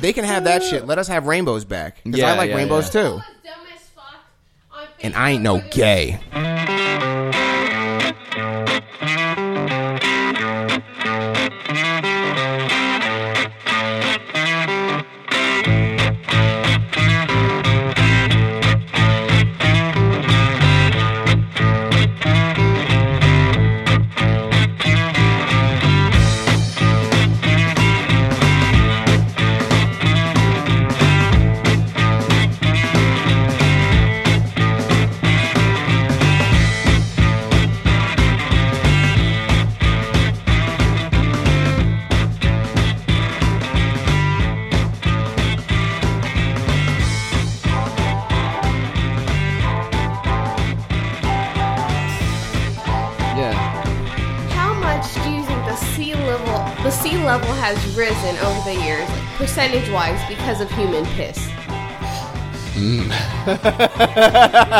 they can have that shit. Let us have rainbows back because Yeah, I like yeah, rainbows yeah. too. Dumb as fuck on And I ain't no Facebook. gay.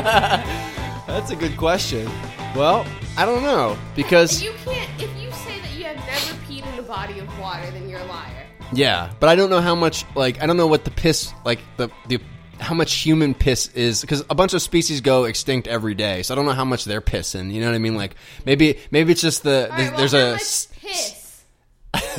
That's a good question. Well, I don't know because You can't if you say that you have never peed in a body of water, then you're a liar. yeah, but I don't know how much like I don't know what the piss like the the how much human piss is because a bunch of species go extinct every day, so I don't know how much they're pissing. You know what I mean? Like maybe maybe it's just the All right, well, there's a piss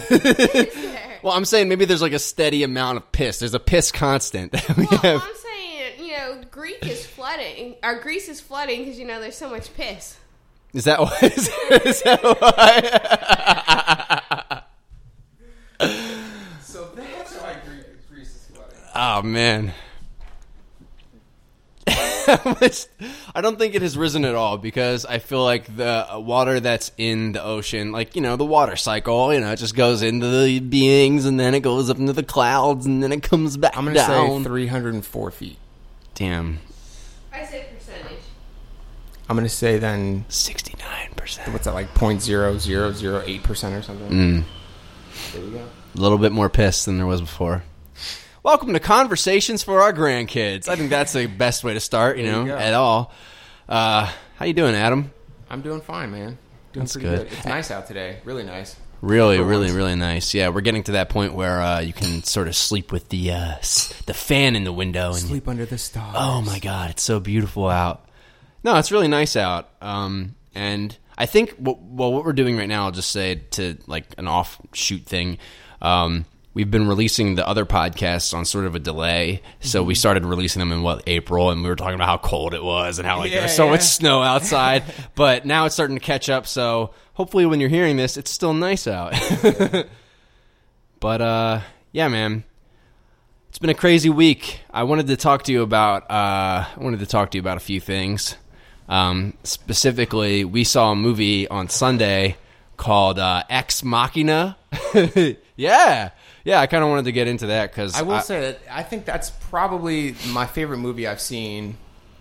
well, I'm saying maybe there's like a steady amount of piss. There's a piss constant. that we Well, have. I'm saying, you know, Greek is flooding. Our Greece is flooding because you know there's so much piss. Is that why? Is, is that why? So that's why Greece is flooding. Oh man. I don't think it has risen at all because I feel like the water that's in the ocean, like you know, the water cycle, you know, it just goes into the beings and then it goes up into the clouds and then it comes back I'm gonna down. say 304 feet. Damn, I say percentage. I'm gonna say then 69 percent. what's that like 0.0008 percent or something. Mm. There you go. A little bit more pissed than there was before. Welcome to Conversations for Our Grandkids. I think that's the best way to start, you know, you at all. Uh, how you doing, Adam? I'm doing fine, man. Doing That's pretty good. good. It's nice out today. Really nice. Really, really, once. really nice. Yeah, we're getting to that point where uh, you can sort of sleep with the uh, the fan in the window and Sleep under the stars. Oh my god, it's so beautiful out. No, it's really nice out. Um, and I think well, what we're doing right now, I'll just say to like an offshoot thing. Um, we've been releasing the other podcasts on sort of a delay, so Mm-hmm. we started releasing them in what April, and we were talking about how cold it was and how like there Yeah, was so yeah. much snow outside. but now it's starting to catch up. So hopefully, when you're hearing this, it's still nice out. but uh, yeah, man. It's been a crazy week. I wanted to talk to you about. Uh, I wanted to talk to you about a few things. Um, specifically, we saw a movie on Sunday called uh, Ex Machina. yeah, yeah. I kind of wanted to get into that because I will say that I think that's probably my favorite movie I've seen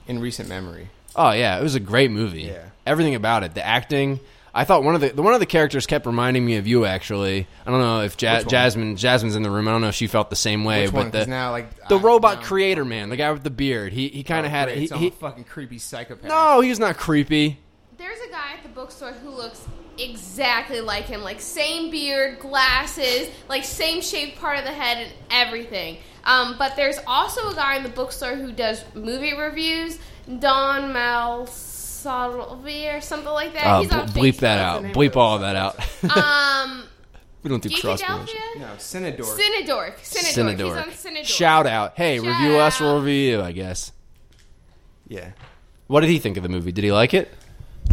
in recent memory. Oh yeah, it was a great movie. Yeah. Everything about it, the acting. I thought one of the one of the characters kept reminding me of you. Actually, I don't know if ja- Jasmine Jasmine's in the room. I don't know if she felt the same way. Which but one? 'Cause the now, like the I- robot now- creator man, the guy with the beard, he he kind of Oh, had great, he, some he fucking creepy psychopath. no, he's not creepy. There's a guy at the bookstore who looks exactly like him, like same beard, glasses, like same shaped part of the head and everything. Um, but there's also a guy in the bookstore who does movie reviews, Don Mal Malsalvi or something like that. Oh, He's on bleep Facebook. that out. Bleep all of that out. Um, we don't do cross promotion. Geekadelphia? No, Cinedor. Cinedork. Cinedork. He's on Cinedork. Shout out. Hey, Shout review us, we'll review you, I guess. yeah. What did he think of the movie? Did he like it?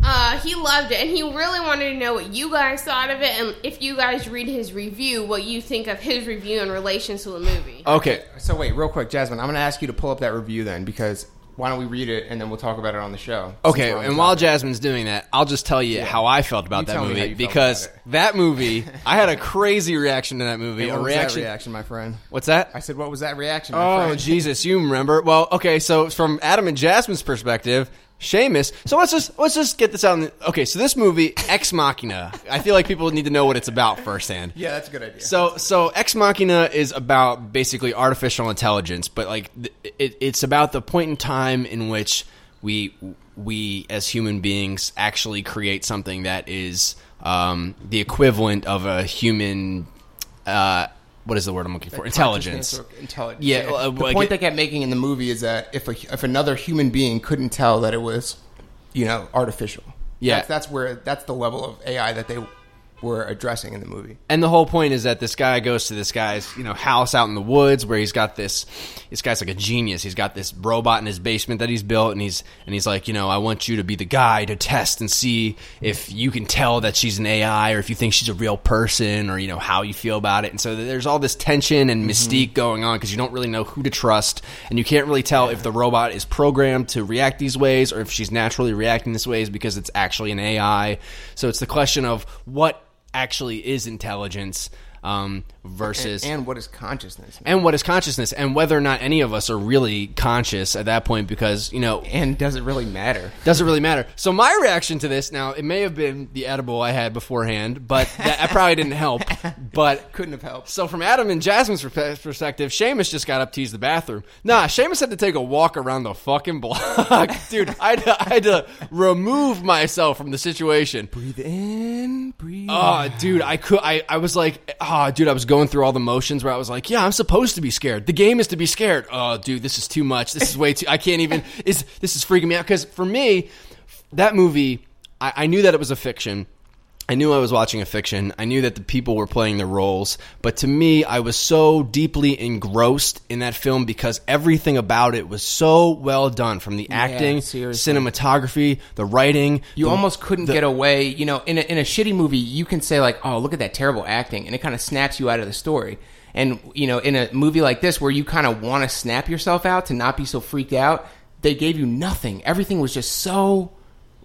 Uh, he loved it, and he really wanted to know what you guys thought of it, and if you guys read his review, what you think of his review in relation to the movie. Okay. So wait, real quick, Jasmine. I'm going to ask you to pull up that review then, because why don't we read it and then we'll talk about it on the show? Okay, and the while. Jasmine's doing that, I'll just tell you how I felt about You that tell me how movie because about that movie, I had a crazy reaction to that movie. Hey, what a was reaction. that reaction, my friend? What's that? I said, what was that reaction, my Oh friend? Jesus, you remember? Well, okay, so from Adam and Jasmine's perspective, Seamus. So let's just let's just get this out. The, okay, so this movie, Ex Machina. I feel like people need to know what it's about firsthand. Yeah, that's a good idea. So, so Ex Machina is about basically artificial intelligence, but like it, it's about the point in time in which we we as human beings actually create something that is um, the equivalent of a human uh, what is the word I'm looking for? Like Intelligence. Intelligence. Yeah, uh, the like point they kept making in the movie is that if a, if another human being couldn't tell that it was, you know, artificial. Yeah. that's, that's where that's the level of AI that they were addressing in the movie. And the whole point is that this guy goes to this guy's, you know, house out in the woods where he's got this this guy's like a genius. He's got this robot in his basement that he's built and he's and he's like, you know, I want you to be the guy to test and see if you can tell that she's an AI or if you think she's a real person or you know how you feel about it. And so there's all this tension and mm-hmm. mystique going on because you don't really know who to trust and you can't really tell if the robot is programmed to react these ways or if she's naturally reacting this ways because it's actually an AI. So it's the question of what actually is intelligence um, versus And, and what is consciousness? and what is consciousness and whether or not any of us are really conscious at that point because you know And does it really matter? doesn't really matter so my reaction to this now it may have been the edible i had beforehand but that, that probably didn't help but Couldn't have helped. so from Adam and Jasmine's perspective, Seamus just got up to use the bathroom. Nah, Seamus had to take a walk around the fucking block, dude. I had, to, I had to remove myself from the situation. Breathe in, breathe. In. Oh, dude, I could. I, I was like, oh, Ah, dude, I was going through all the motions where I was like, yeah, I'm supposed to be scared. The game is to be scared. Oh, dude, this is too much. This is way too. I can't even. Is this is freaking me out? Because for me, that movie, I, I knew that it was a fiction. I knew I was watching a fiction. I knew that the people were playing their roles. But to me, I was so deeply engrossed in that film because everything about it was so well done from the acting, seriously. cinematography, the writing. You the- almost couldn't get away. You know, in a, in a shitty movie, you can say like, "Oh, look at that terrible acting," and it kind of snaps you out of the story. And you know, in a movie like this, where you kind of want to snap yourself out to not be so freaked out, they gave you nothing. Everything was just so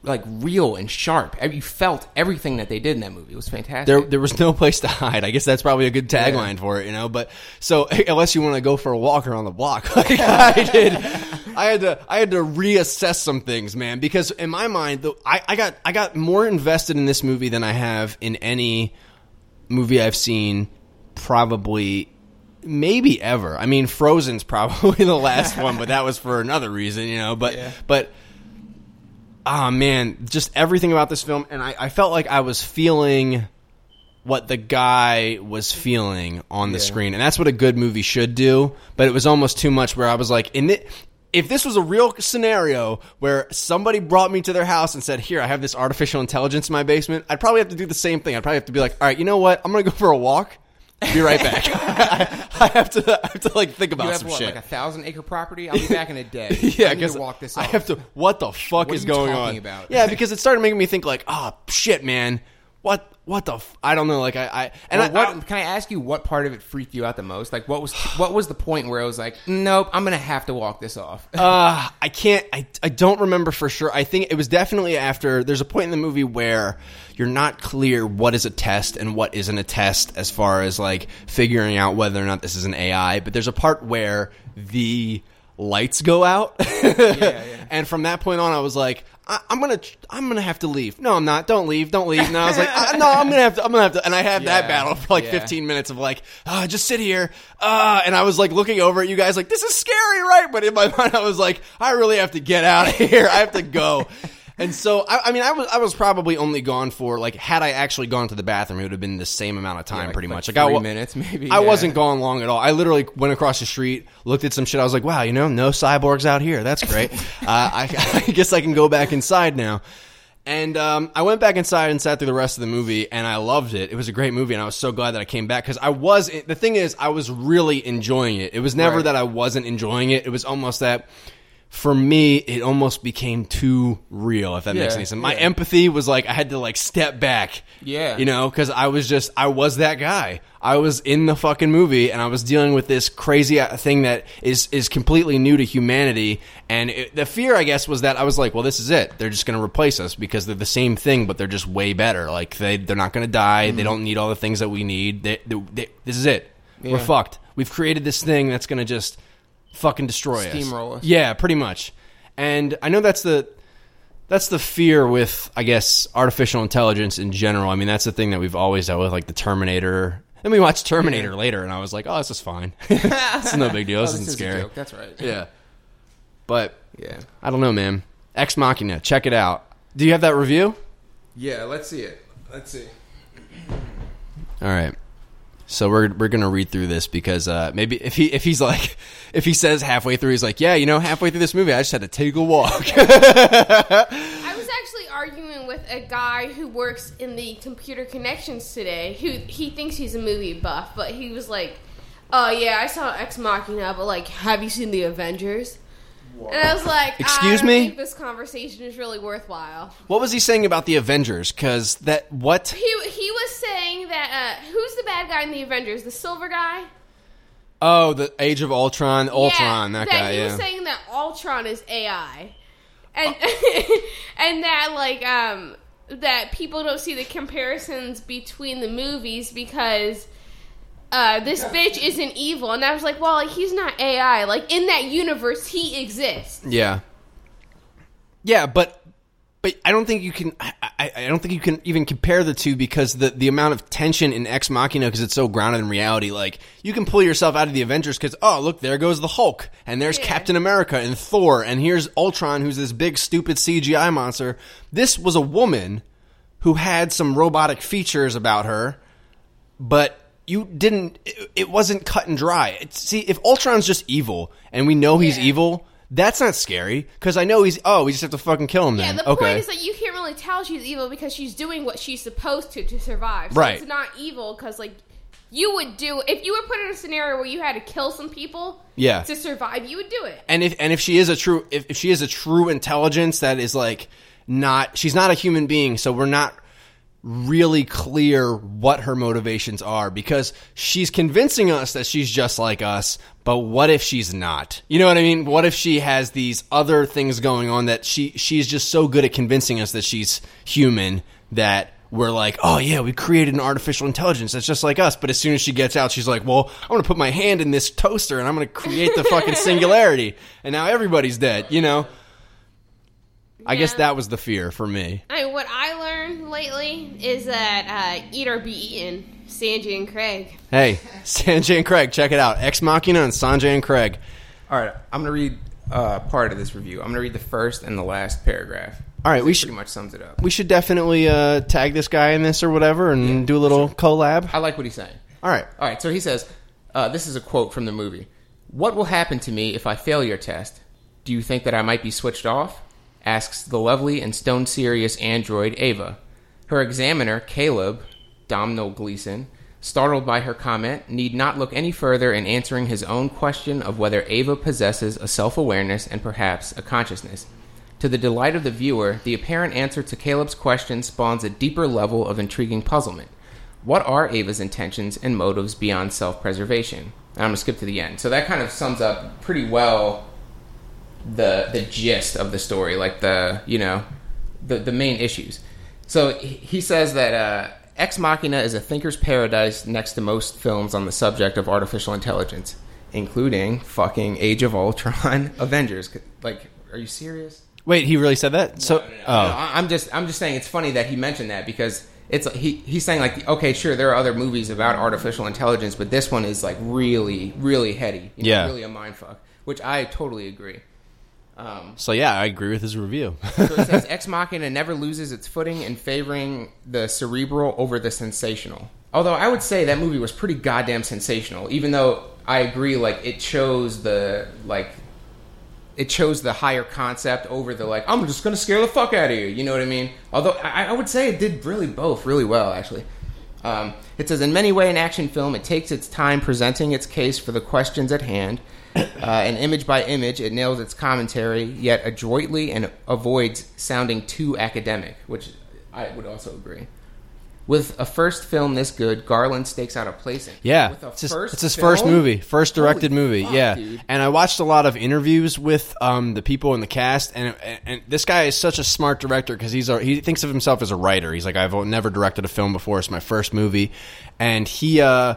like real and sharp. You felt everything that they did in that movie. It was fantastic. there there was no place to hide. I guess that's probably a good tagline for it, you know. But so unless you want to go for a walk around the block, like I did, I had to I had to reassess some things, man, because in my mind, the, I, I got I got more invested in this movie than I have in any movie I've seen, probably. Maybe ever. I mean, Frozen's probably the last one, but that was for another reason, you know. But Yeah. but ah man, just everything about this film, and I, I felt like I was feeling what the guy was feeling on the Yeah. screen, and that's what a good movie should do. But it was almost too much. Where I was like, in it. If this was a real scenario where somebody brought me to their house and said, "Here, I have this artificial intelligence in my basement," I'd probably have to do the same thing. I'd probably have to be like, "All right, you know what? I'm gonna go for a walk. Be right back." I, I have to, I have to like think about you have some what, shit. like a thousand acre property? I'll be back in a day. Yeah, I need to walk this. I have to. What the fuck What is are you going talking on? about? Yeah, because it started making me think like, oh shit, man, what what the f-? I don't know. Like I, I and Well, I, what can I ask you? What part of it freaked you out the most? Like, what was what was the point where I was like, nope, I'm gonna have to walk this off? Uh, I can't. I, I don't remember for sure. I think it was definitely after. There's a point in the movie where you're not clear what is a test and what isn't a test as far as like figuring out whether or not this is an AI. But there's a part where the lights go out, and from that point on, I was like. I, I'm gonna, I'm gonna have to leave. No, I'm not. Don't leave. Don't leave. And I was like, uh, no, I'm gonna have to. I'm gonna have to. And I had that battle for like yeah. 15 minutes of like, uh, just sit here. Uh, and I was like looking over at you guys like, this is scary, right? But in my mind, I was like, I really have to get out of here. I have to go. And so, I, I mean, I was I was probably only gone for like, had I actually gone to the bathroom, it would have been the same amount of time, like- pretty like much. Like, three I, minutes, maybe, I yeah. wasn't gone long at all. I literally went across the street, looked at some shit. I was like, wow, you know, no cyborgs out here. That's great. uh, I, I guess I can go back inside now. And um, I went back inside and sat through the rest of the movie, and I loved it. It was a great movie, and I was so glad that I came back because I was. The thing is, I was really enjoying it. It was never Right. that I wasn't enjoying it. It was almost that. For me, it almost became too real. If that makes any sense, my yeah. empathy was like I had to like step back. Yeah. you know, because I was just I was that guy. I was in the fucking movie, and I was dealing with this crazy uh, thing that is is completely new to humanity. And it, the fear, I guess, was that I was like, well, this is it. They're just going to replace us because they're the same thing, but they're just way better. Like they they're not going to die. Mm-hmm. They don't need all the things that we need. They, they, they, this is it. We're fucked. We've created this thing that's going to just fucking destroy us. Steamroll us. Yeah, pretty much. And I know that's the that's the fear with I guess artificial intelligence in general. I mean, that's the thing that we've always dealt with, like the Terminator. Then we watched Terminator later, and I was like, "Oh, this is fine. is no big deal. Oh, This, this isn't is scary." That's right. Yeah, but Yeah. I don't know, man. Ex Machina, check it out. Do you have that review? Yeah. Let's see it. Let's see. All right. So we're we're gonna read through this because uh, maybe if he if he's like if he says halfway through he's like yeah you know halfway through this movie I just had to take a walk. I was actually arguing with a guy who works in the computer connections today. Who he thinks he's a movie buff, but he was like, "Oh yeah, I saw Ex Machina, but like, have you seen the Avengers?" And I was like, Excuse I me? Think this conversation is really worthwhile. what was he saying about the Avengers? Because that what He he was saying that uh, who's the bad guy in the Avengers? The silver guy. oh the Age of Ultron Ultron yeah, that guy He yeah was saying that Ultron is AI, and and that like um that people don't see the comparisons between the movies because. Uh, this bitch isn't evil, and I was like, well, like, he's not AI. Like in that universe, he exists. yeah yeah but but I don't think you can I, I, I don't think you can even compare the two because the the amount of tension in Ex Machina because it's so grounded in reality like you can pull yourself out of the Avengers because oh look there goes the Hulk and there's Yeah. Captain America and Thor and here's Ultron who's this big stupid CGI monster this was a woman who had some robotic features about her but you didn't it, it wasn't cut and dry It's- see if ultron's just evil and we know he's Yeah. evil that's not scary because i know he's oh we just have to fucking kill him then. Yeah, then the okay point is that you can't really tell she's evil because she's doing what she's supposed to to survive. So Right. It's not evil because like you would do if you were put in a scenario where you had to kill some people. Yeah. To survive, you would do it. and if and if she is a true if, if she is a true intelligence that is like not she's not a human being so we're not really clear what her motivations are because she's convincing us that she's just like us but what if she's not? You know what i mean? What if she has these other things going on that she she's just so good at convincing us that she's human that we're like oh yeah we created an artificial intelligence that's just like us. But as soon as she gets out she's like well i'm gonna put my hand in this toaster and i'm gonna create the fucking singularity. And now everybody's dead you know? I guess that was the fear for me. I what I lately is that uh, eat or be eaten, Sanjay and Craig. Hey, Sanjay and Craig, check it out. Ex Machina and Sanjay and Craig. All right, I'm gonna read uh, part of this review. I'm gonna read the first and the last paragraph. All right, we should pretty much sums it up. we should definitely uh, tag this guy in this or whatever and do a little collab. I like what he's saying. All right. All right, so he says, uh, this is a quote from the movie. What will happen to me if I fail your test? Do you think that I might be switched off? Asks the lovely and stone serious android Ava. Her examiner, Caleb, Domhnall Gleeson, startled by her comment, need not look any further in answering his own question of whether Ava possesses a self awareness and perhaps a consciousness. To the delight of the viewer, the apparent answer to Caleb's question spawns a deeper level of intriguing puzzlement. What are Ava's intentions and motives beyond self preservation? I'm going to skip to the end. So that kind of sums up pretty well the the gist of the story, like the, you know, the, the main issues. So he says that uh, Ex Machina is a thinker's paradise next to most films on the subject of artificial intelligence, including fucking Age of Ultron, Avengers. Like, are you serious? Wait, he really said that? So, No, oh, I- I'm just I'm just saying it's funny that he mentioned that because it's he he's saying like okay sure there are other movies about artificial intelligence but this one is like really really heady you know, Yeah. really a mind fuck which I totally agree. Um, so yeah, I agree with his review. so it says Ex Machina never loses its footing in favoring the cerebral over the sensational. Although I would say that movie was pretty goddamn sensational, even though I agree like it chose the like it chose the higher concept over the like I'm just gonna scare the fuck out of you. You know what I mean? Although I, I would say it did really both really well actually. Um, it says in many way an action film it takes its time presenting its case for the questions at hand. Uh, and image by image, it nails its commentary, yet adroitly and avoids sounding too academic, which I would also agree. With a first film this good, Garland stakes out a place in. Yeah, with a it's his, first it's his first movie, first directed Holy movie. fuck, yeah, dude. and I watched a lot of interviews with um, the people in the cast, and, and and this guy is such a smart director because he's a, he thinks of himself as a writer. He's like, I've never directed a film before; it's my first movie, and he uh,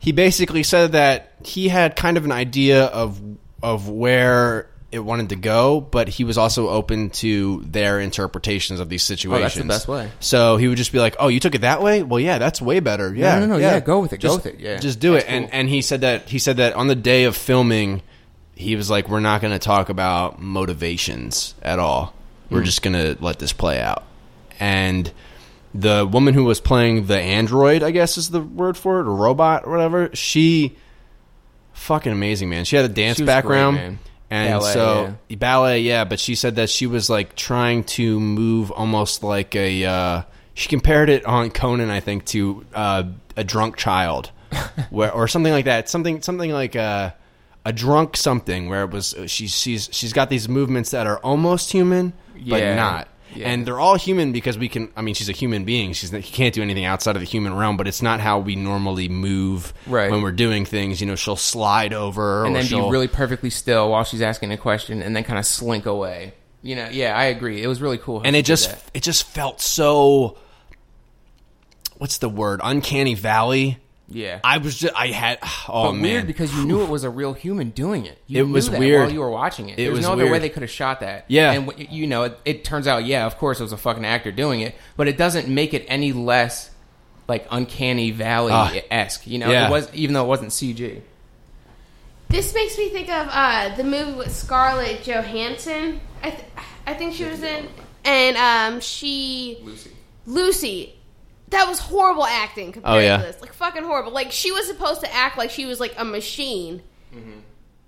he basically said that he had kind of an idea of of where it wanted to go, but he was also open to their interpretations of these situations. Oh, that's the best way. So he would just be like, "Oh, you took it that way? Well, yeah, that's way better. Yeah, no, no, yeah, go with it, go with it, yeah. just do That's it." And cool. and he said that he said that on the day of filming, he was like, "We're not going to talk about motivations at all. We're hmm. just going to let this play out." And the woman who was playing the android, I guess is the word for it, or robot or whatever. She fucking amazing, man. She had a dance background. great. And Ballet, so ballet, yeah, but she said that she was like trying to move almost like a. Uh, she compared it on Conan, I think, to uh, a drunk child, where or something like that. Something, something like a, a drunk something, where it was she's she's she's got these movements that are almost human, but not. Yeah. And they're all human because we can. I mean, she's a human being. She's she can't do anything outside of the human realm. But it's not how we normally move Right. when we're doing things. You know, she'll slide over and or then be she'll- really perfectly still while she's asking a question, and then kind of slink away. You know, yeah, I agree. It was really cool. and it just it just felt so. What's the word? Uncanny valley. Yeah. I was just I had oh but man weird because you knew it was a real human doing it. You It knew was that weird. while you were watching it. It There's was no other way they could have shot that. Yeah. and you know, it, it turns out, yeah, of course, it was a fucking actor doing it, but it doesn't make it any less like uncanny valley esque. You know, Ah. Yeah. it was even though it wasn't CG. This makes me think of uh, the movie with Scarlett Johansson. I, th- I think she was in, and um, she Lucy. Lucy. That was horrible acting compared Oh, yeah. to this. Like fucking horrible. Like she was supposed to act like she was like a machine.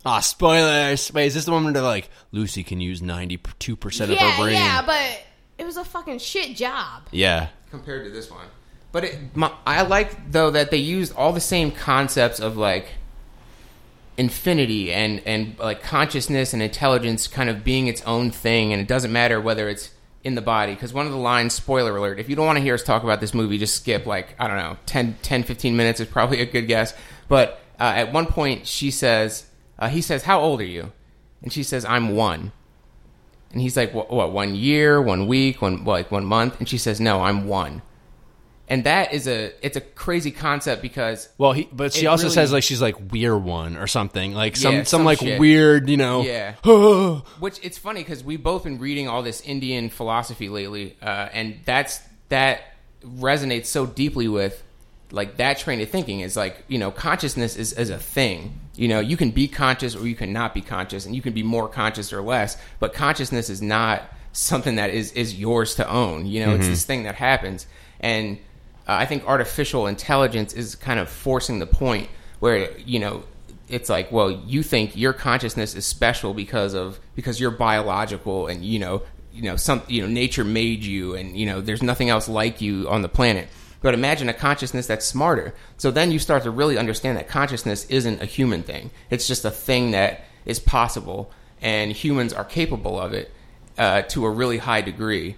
Ah, spoilers. Wait, is this the one where like Lucy can use ninety two percent of her brain? yeah, but it was a fucking shit job. yeah. compared to this one. But it, my, I like though that they used all the same concepts of like infinity and and like consciousness and intelligence kind of being its own thing, and it doesn't matter whether it's in the body. Because one of the lines, spoiler alert, if you don't want to hear us talk about this movie, just skip like I don't know 10, 10 15 minutes is probably a good guess. But uh, at one point, she says, uh, he says, "How old are you?" And she says, "I'm one." And he's like, what, what, one year, one week, one, like one month? And she says, no, I'm one. And that is a, it's a crazy concept because, Well, he, but she also really- says like she's like we're one or something like some Yeah, some, some like shit. weird you know Yeah. which it's funny because we've both been reading all this Indian philosophy lately, uh, and that's, that resonates so deeply with like that train of thinking is like, you know, consciousness is, is a thing. You know, you can be conscious or you can not be conscious, and you can be more conscious or less, but consciousness is not something that is, is yours to own. You know, it's this thing that happens. And uh, I think artificial intelligence is kind of forcing the point where, you know, it's like, well, you think your consciousness is special because of because you're biological and you know, you know, some you know, nature made you and you know, there's nothing else like you on the planet. But imagine a consciousness that's smarter. So then you start to really understand that consciousness isn't a human thing. It's just a thing that is possible, and humans are capable of it uh, to a really high degree.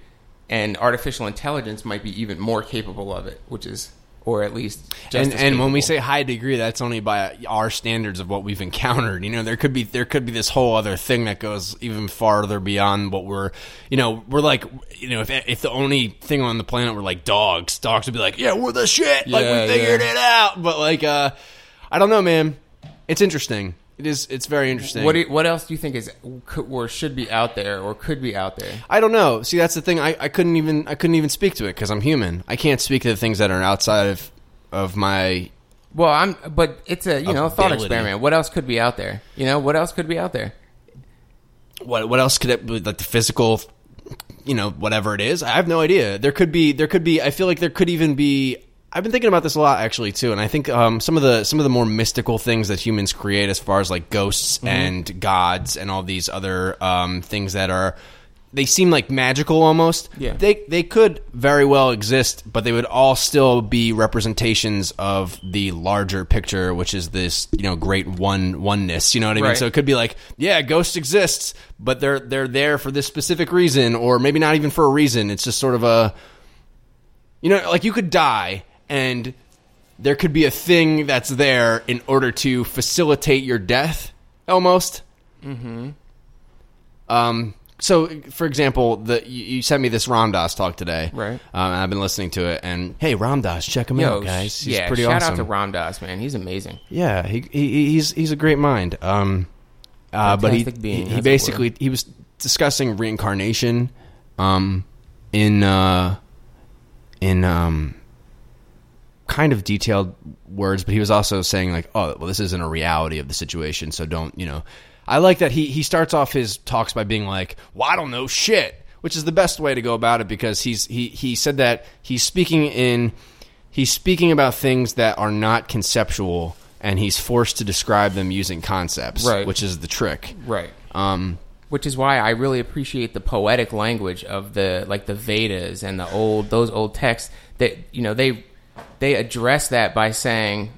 And artificial intelligence might be even more capable of it, which is, or at least, just and as and when we say high degree, that's only by our standards of what we've encountered. You know, there could be there could be this whole other thing that goes even farther beyond what we're. You know, we're like, you know, if if the only thing on the planet were like dogs, dogs would be like, yeah, we're the shit, like we figured yeah. it out. But like, uh, I don't know, man. It's interesting. It is. It's very interesting. What do you- what else do you think is could, or should be out there or could be out there? I don't know. See, that's the thing. I, I couldn't even I couldn't even speak to it because I'm human. I can't speak to the things that are outside of of my Well, I'm but it's a you know thought experiment. What else could be out there? You know what else could be out there? what what else could it be like the physical you know whatever it is i have no idea there could be there could be i feel like there could even be i've been thinking about this a lot actually too and i think um, some of the some of the more mystical things that humans create as far as like ghosts Mm-hmm. and gods and all these other um, things that are they seem like magical almost Yeah. they they could very well exist but they would all still be representations of the larger picture which is this you know great one oneness you know what i mean Right. so it could be like, yeah, ghosts exists, but they're they're there for this specific reason, or maybe not even for a reason. It's just sort of a, you know, like you could die, and there could be a thing that's there in order to facilitate your death, almost. Mm-hmm. Um. So, for example, the you, you sent me this Ram Dass talk today, Right. Um, I've been listening to it, and hey, Ram Dass, check him out, guys. He's yeah, pretty shout awesome. out to Ram Dass man. He's amazing. Yeah, he, he he's he's a great mind. Um, uh, but he he, he basically he was discussing reincarnation, um, in uh, in um, kind of detailed words, but he was also saying like, oh, well, this isn't a reality of the situation, so don't you know. I like that he he starts off his talks by being like, "Well, I don't know shit." which is the best way to go about it because he's he he said that he's speaking in he's speaking about things that are not conceptual and he's forced to describe them using concepts, Right. which is the trick. Right. Um, Which is why I really appreciate the poetic language of the like the Vedas and the old those old texts that you know they they address that by saying,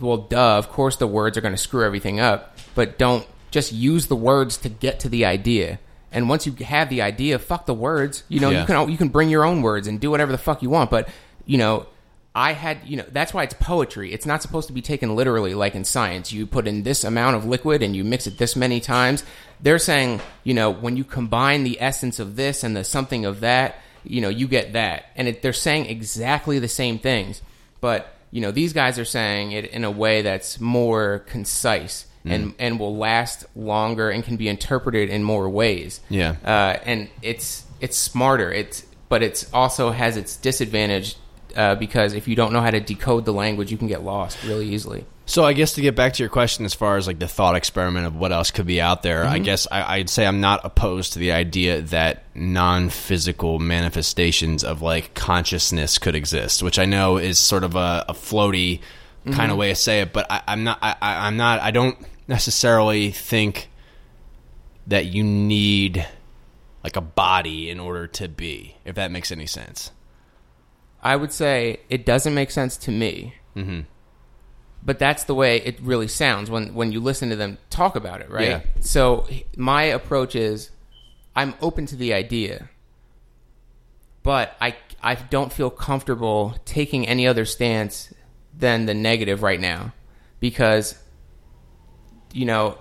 well, duh, of course the words are going to screw everything up, but don't just use the words to get to the idea. And once you have the idea, fuck the words. You know, Yeah. you can you can bring your own words and do whatever the fuck you want, but you know, I had, you know, that's why it's poetry. It's not supposed to be taken literally like in science. You put in this amount of liquid and you mix it this many times. They're saying, you know, when you combine the essence of this and the something of that, you know, you get that. And it, they're saying exactly the same things. But, you know, these guys are saying it in a way that's more concise and, and will last longer and can be interpreted in more ways Yeah. uh, and it's it's smarter. It's but it's also has its disadvantage uh, because if you don't know how to decode the language, you can get lost really easily. So I guess to get back to your question, as far as like the thought experiment of what else could be out there, I guess I, I'd say I'm not opposed to the idea that non-physical manifestations of like consciousness could exist, which I know is sort of a, a floaty kind of way to say it, but I, I'm not. I, I- I'm not. I don't necessarily think that you need like a body in order to be, if that makes any sense. I would say it doesn't make sense to me. Mm-hmm. But that's the way it really sounds when, when you listen to them talk about it, right? Yeah. So my approach is I'm open to the idea, but I, I don't feel comfortable taking any other stance than the negative right now because, you know,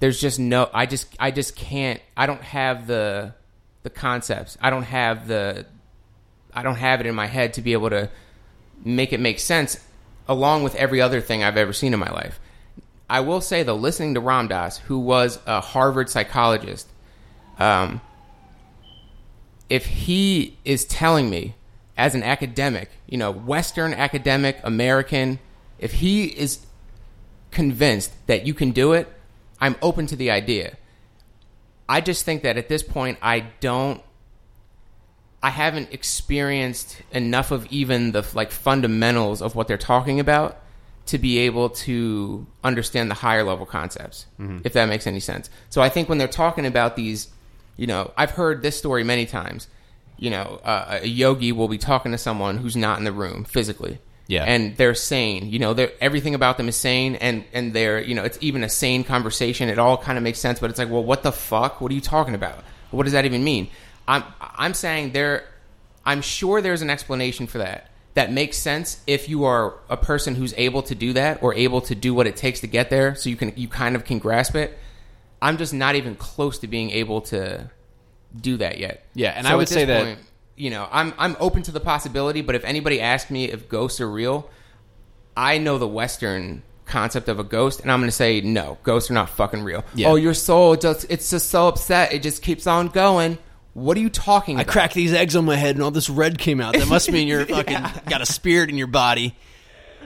there's just no, I just, I just can't, I don't have the, the concepts. I don't have the, I don't have it in my head to be able to make it make sense along with every other thing I've ever seen in my life. I will say though, listening to Ram Dass, who was a Harvard psychologist, um, if he is telling me as an academic, you know, Western academic, American, if he is convinced that you can do it, I'm open to the idea. I just think that at this point, I don't I haven't experienced enough of even the like fundamentals of what they're talking about to be able to understand the higher level concepts, if that makes any sense. So I think when they're talking about these, you know, I've heard this story many times. You know, uh, a yogi will be talking to someone who's not in the room physically. Yeah. and they're sane. You know, they're, everything about them is sane, and and they're you know, it's even a sane conversation. It all kind of makes sense, but it's like, well, what the fuck? What are you talking about? What does that even mean? I'm I'm saying there. I'm sure there's an explanation for that that makes sense if you are a person who's able to do that or able to do what it takes to get there, so you can you kind of can grasp it. I'm just not even close to being able to do that yet. Yeah, and So I would say that- point, you know I'm I'm open to the possibility, but if anybody asked me if ghosts are real, I know the Western concept of a ghost, and I'm going to say no, ghosts are not fucking real. Yeah. Oh, your soul just it's just so upset, it just keeps on going. What are you talking about? I about? cracked these eggs on my head and all this red came out. That must mean you're fucking got a spirit in your body.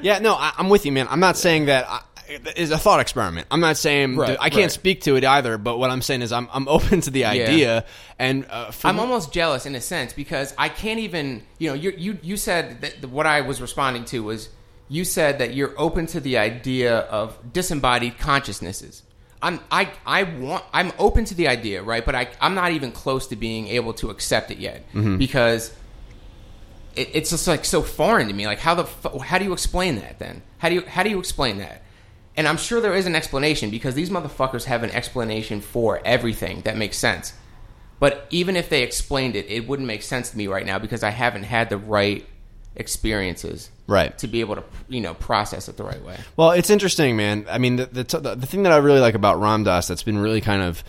Yeah, no, I, I'm with you, man. I'm not saying that I, it's a thought experiment. I'm not saying Right, I can't right. speak to it either. But what I'm saying is I'm I'm open to the idea. And uh, for I'm almost jealous in a sense because I can't even, you know, you you you said that what I was responding to was you said that you're open to the idea of disembodied consciousnesses. I'm I I want I'm open to the idea, right? But I I'm not even close to being able to accept it yet mm-hmm. because it, it's just like so foreign to me. Like how the how do you explain that then? How do you how do you explain that? And I'm sure there is an explanation because these motherfuckers have an explanation for everything that makes sense. But even if they explained it, it wouldn't make sense to me right now because I haven't had the right experiences Right. to be able to you know process it the right way. Well, it's interesting, man. I mean, the the, t- the the thing that I really like about Ram Dass that's been really kind of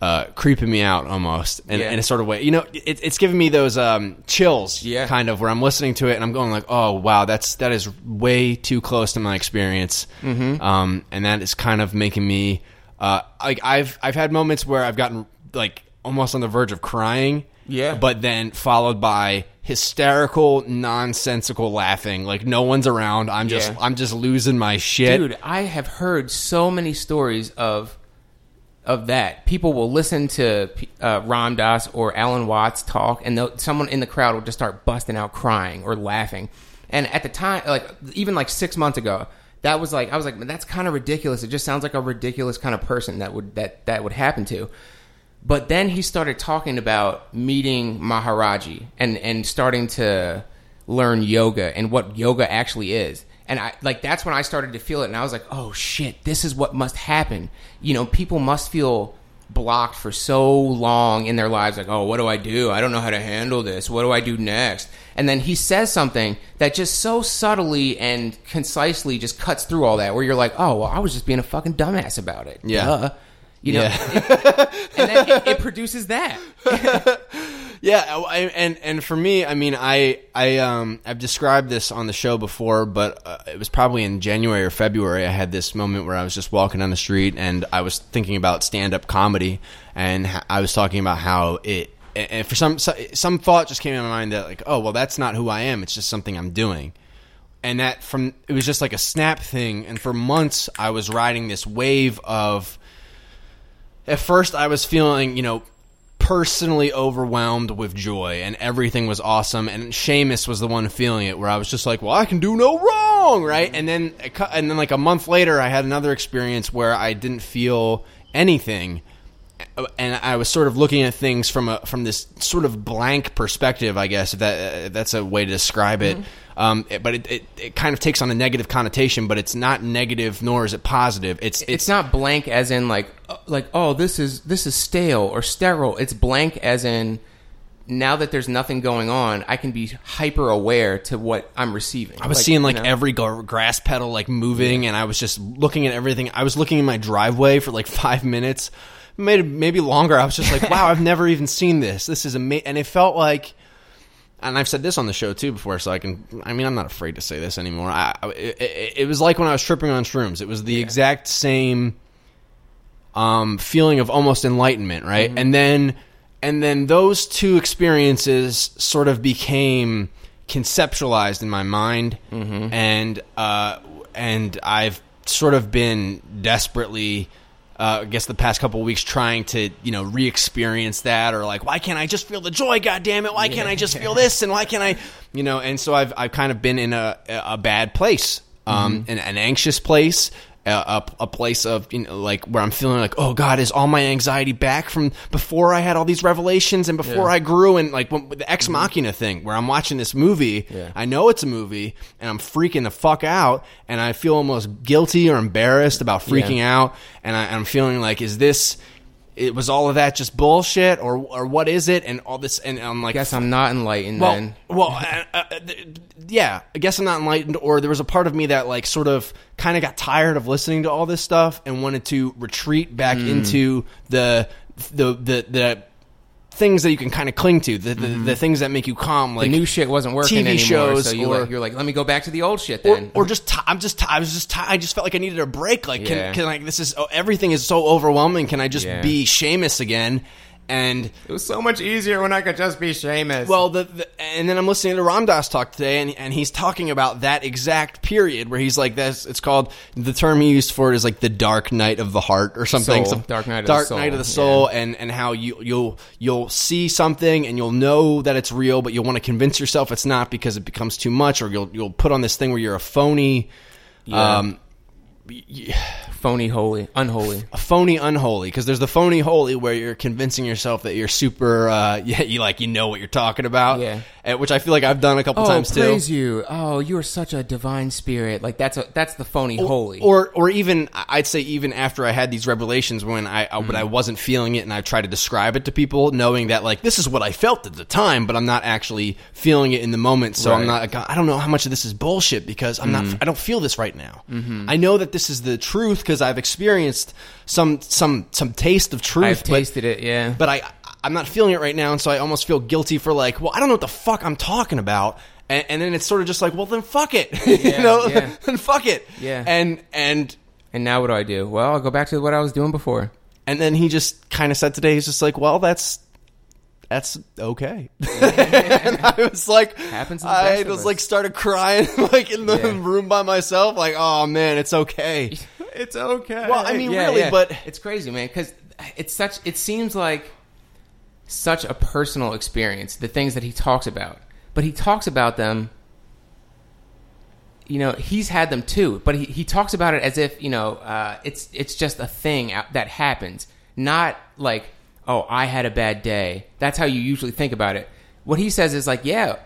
uh, creeping me out almost in, Yeah. in a sort of way. You know, it, it's giving me those um, chills, Yeah. kind of where I'm listening to it and I'm going like, oh wow, that's that is way too close to my experience, mm-hmm. um, and that is kind of making me uh, like I've I've had moments where I've gotten like almost on the verge of crying, Yeah. but then followed by hysterical nonsensical laughing like no one's around i'm just Yeah. i'm just losing my shit Dude, I have heard so many stories of of that. People will listen to uh, Ram Dass or Alan Watts talk, and they'll- someone in the crowd will just start busting out crying or laughing. And at the time, like even like six months ago, that was like I was like, "Man, that's kind of ridiculous. It just sounds like a ridiculous kind of person that would that that would happen to. But then he started talking about meeting Maharaji and and starting to learn yoga and what yoga actually is. And I like that's when I started to feel it and I was like, "Oh shit, this is what must happen." You know, people must feel blocked for so long in their lives like, "Oh, what do I do? I don't know how to handle this. What do I do next?" And then he says something that just so subtly and concisely just cuts through all that where you're like, "Oh, well, I was just being a fucking dumbass about it." Yeah. Duh. You know, Yeah. and then it, it produces that. Yeah, I, and and for me, I mean, I I um I've described this on the show before, but uh, it was probably in January or February. I had this moment where I was just walking down the street and I was thinking about stand up comedy, and I was talking about how it. And for some some thought just came in my mind that like, oh well, that's not who I am. It's just something I'm doing and that from it was just like a snap thing and for months i was riding this wave of at first i was feeling you know personally overwhelmed with joy and everything was awesome and Seamus was the one feeling it where i was just like well i can do no wrong right and then and then like a month later i had another experience where i didn't feel anything uh, and I was sort of looking at things from a from this sort of blank perspective, I guess if that uh, if that's a way to describe it. Mm-hmm. Um, it- but it, it, it kind of takes on a negative connotation, but it's not negative nor is it positive. It's it's, It's not blank as in like uh, like oh this is this is stale or sterile. It's blank as in now that there's nothing going on, I can be hyper aware to what I'm receiving. I was seeing like you know? every gar- grass petal like moving, and I was just looking at everything. I was looking in my driveway for like five minutes, maybe maybe longer. I was just like, wow, I've never even seen this. This is amazing, and it felt like. And I've said this on the show too before, so I can. I mean, I'm not afraid to say this anymore. I, it, it, was like when I was tripping on shrooms. It was the exact same um, feeling of almost enlightenment, right? And then and then those two experiences sort of became conceptualized in my mind, and uh, and I've sort of been desperately. Uh, I guess the past couple weeks trying to you know re-experience that or like why can't I just feel the joy? God damn it! Why can't I just feel this? And why can't I you know? And so I've I've kind of been in a a bad place, um, an, an anxious place, a, a, a place of you know like where I'm feeling like oh god is all my anxiety back from before I had all these revelations and before I grew and like when, the ex mm-hmm. machina thing where I'm watching this movie Yeah. I know it's a movie and I'm freaking the fuck out and I feel almost guilty or embarrassed about freaking Yeah. out and I, I'm feeling like is this it was all of that just bullshit or or what is it and all this and I'm like guess I'm not enlightened well, then. well, uh, uh, th- yeah. I guess I'm not enlightened, or there was a part of me that like sort of kind of got tired of listening to all this stuff and wanted to retreat back Hmm. into the the the the things that you can kind of cling to, the the, the things that make you calm, like Mm-hmm. the new shit wasn't working TV anymore, shows so you or- like, you're like, let me go back to the old shit then. or just ti I'm just ti I was just ti I just felt like I needed a break. Like, can, Yeah. can like this is oh, everything is so overwhelming. Can I just Yeah. be Seamus again? And it was so much easier when I could just be Seamus. Well, the, the and then I'm listening to Ram Dass talk today, and and he's talking about that exact period where he's like, "This." it's called the term he used for it is like the dark night of the heart or something, Soul. Some- Dark night of the dark soul. night of the soul, and and how you you'll you'll see something and you'll know that it's real, but you'll want to convince yourself it's not because it becomes too much, or you'll you'll put on this thing where you're a phony. Yeah. Um, phony, holy, unholy. a phony unholy because there's the phony holy where you're convincing yourself that you're super uh yeah you like you know what you're talking about Yeah. uh, which i feel like i've done a couple Oh, times too praise you! Oh, you are such a divine spirit. Like that's a that's the phony holy. or or even I'd say even after I had these revelations when I Mm. when I wasn't feeling it and I tried to describe it to people knowing that like this is what I felt at the time but I'm not actually feeling it in the moment so I'm Right. not I don't know how much of this is bullshit because I'm Mm. not I don't feel this right now. I know that this is the truth because I've experienced some some some taste of truth I've but- tasted it. Yeah, but I I'm not feeling it right now, and so I almost feel guilty for like, well, I don't know what the fuck I'm talking about, and, and then it's sort of just like, well, then fuck it, you know, yeah. then fuck it, Yeah. and and and now what do I do? Well, I'll go back to what I was doing before. and then he just kind of said today, he's just like, well, that's that's okay, and I was like, Happens I just like started crying like in the Yeah. room by myself, like, oh man, it's okay. It's okay. Well, I mean, really, but- it's crazy, man. Because it's such it seems like such a personal experience the things that he talks about but he talks about them you know he's had them too but he, he talks about it as if you know uh, it's it's just a thing that happens not like oh i had a bad day that's how you usually think about it what he says is like yeah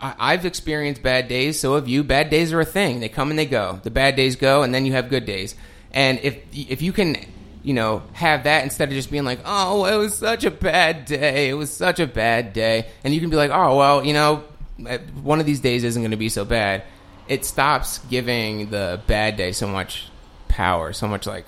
I- I've experienced bad days, so have you. Bad days are a thing; they come and they go. The bad days go, and then you have good days. And if if you can, you know, have that instead of just being like, "Oh, it was such a bad day. It was such a bad day," and you can be like, "Oh, well, you know, eh, one of these days isn't going to be so bad." It stops giving the bad day so much power, so much like,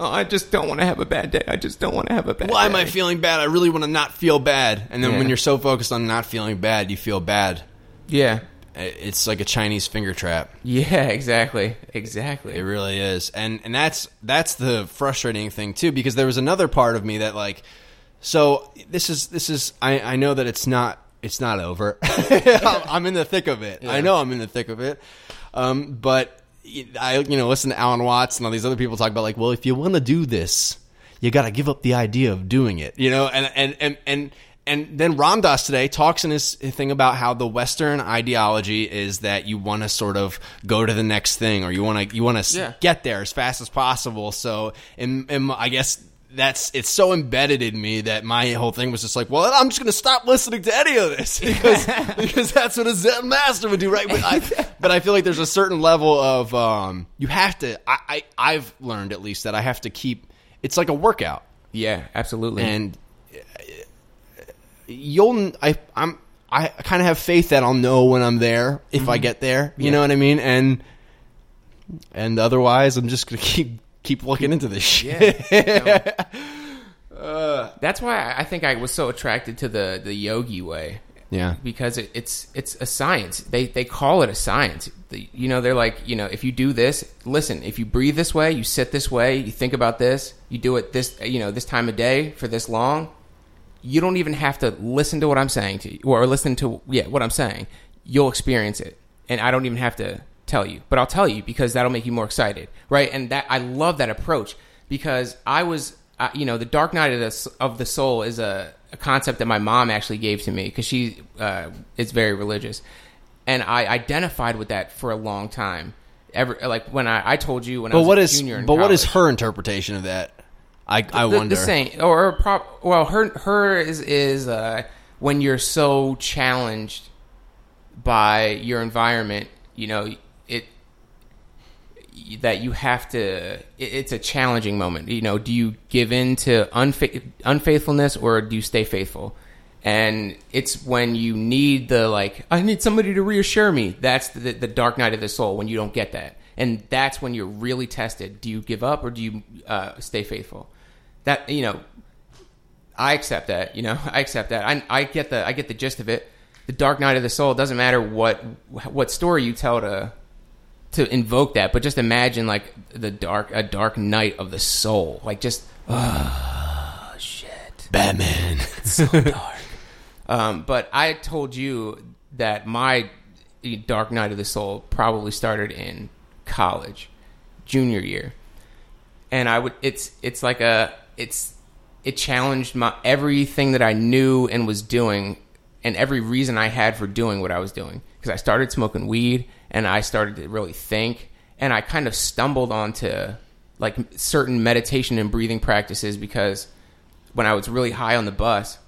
"Oh, I just don't want to have a bad day. I just don't want to have a bad." Why am. I feeling bad? I really want to not feel bad. And then Yeah. when you're so focused on not feeling bad, you feel bad. Yeah, I- It's like a Chinese finger trap. yeah, exactly, exactly. It really is, and and that's that's the frustrating thing too, because there was another part of me that like, so this is this is I I know that it's not it's not over. I'm I'm in the thick of it. I know I'm in the thick of it, um, but I you know listen to Alan Watts and all these other people talk about like, well, if you want to do this, you got to give up the idea of doing it, you know, and and and and. And then Ram Dass today talks in his thing about how the Western ideology is that you want to sort of go to the next thing, or you want to you want to Yeah. get there as fast as possible. So, in, in, I guess that's it's so embedded in me that my whole thing was just like, well, I'm just going to stop listening to any of this because because that's what a Zen master would do, right? But I, but I feel like there's a certain level of um, you have to. I, I I've learned at least that I have to keep. It's like a workout, Yeah, absolutely. and uh, you'll. I I'm. I kind of have faith that I'll know when I'm there if I get there. You Yeah. know what I mean? And and otherwise, I'm just gonna keep keep looking into this shit. Yeah. No. Uh, That's why I- I think I was so attracted to the the yogi way. Yeah. because it, it's it's a science. They they call it a science. The, you know, they're like, you know, if you do this, listen, if you breathe this way, you sit this way, you think about this, you do it this, you know, this time of day for this long, you don't even have to listen to what I'm saying to you or listen to yeah what I'm saying. You'll experience it, and I don't even have to tell you, but I'll tell you because that'll make you more excited, right? And that I love that approach because I was, uh, you know, the dark night of the of the soul is a, a concept that my mom actually gave to me because she uh, is very religious, and I identified with that for a long time. Ever like when I, I told you when I But was what a is junior but what is her interpretation of that? I I the, wonder. the same or, or prop well her her is is uh when you're so challenged by your environment you know that you have to it, it's a challenging moment. You know do you give in to unfa- unfaithfulness or do you stay faithful? And it's when you need the like i need somebody to reassure me. That's the, the dark night of the soul when you don't get that. And that's when you're really tested. Do you give up or do you uh, stay faithful? That you know i accept that you know i accept that. I, I get the i get the gist of it. The dark night of the soul doesn't matter what what story you tell to to invoke that, but just imagine like the dark a dark night of the soul, like just oh shit, Batman. It's so dark. Um, but I told you that my dark night of the soul probably started in college, junior year, and I would it's it's like a it's it challenged my everything that I knew and was doing, and every reason I had for doing what I was doing because I started smoking weed and I started to really think, and I kind of stumbled onto like certain meditation and breathing practices because when I was really high on the bus,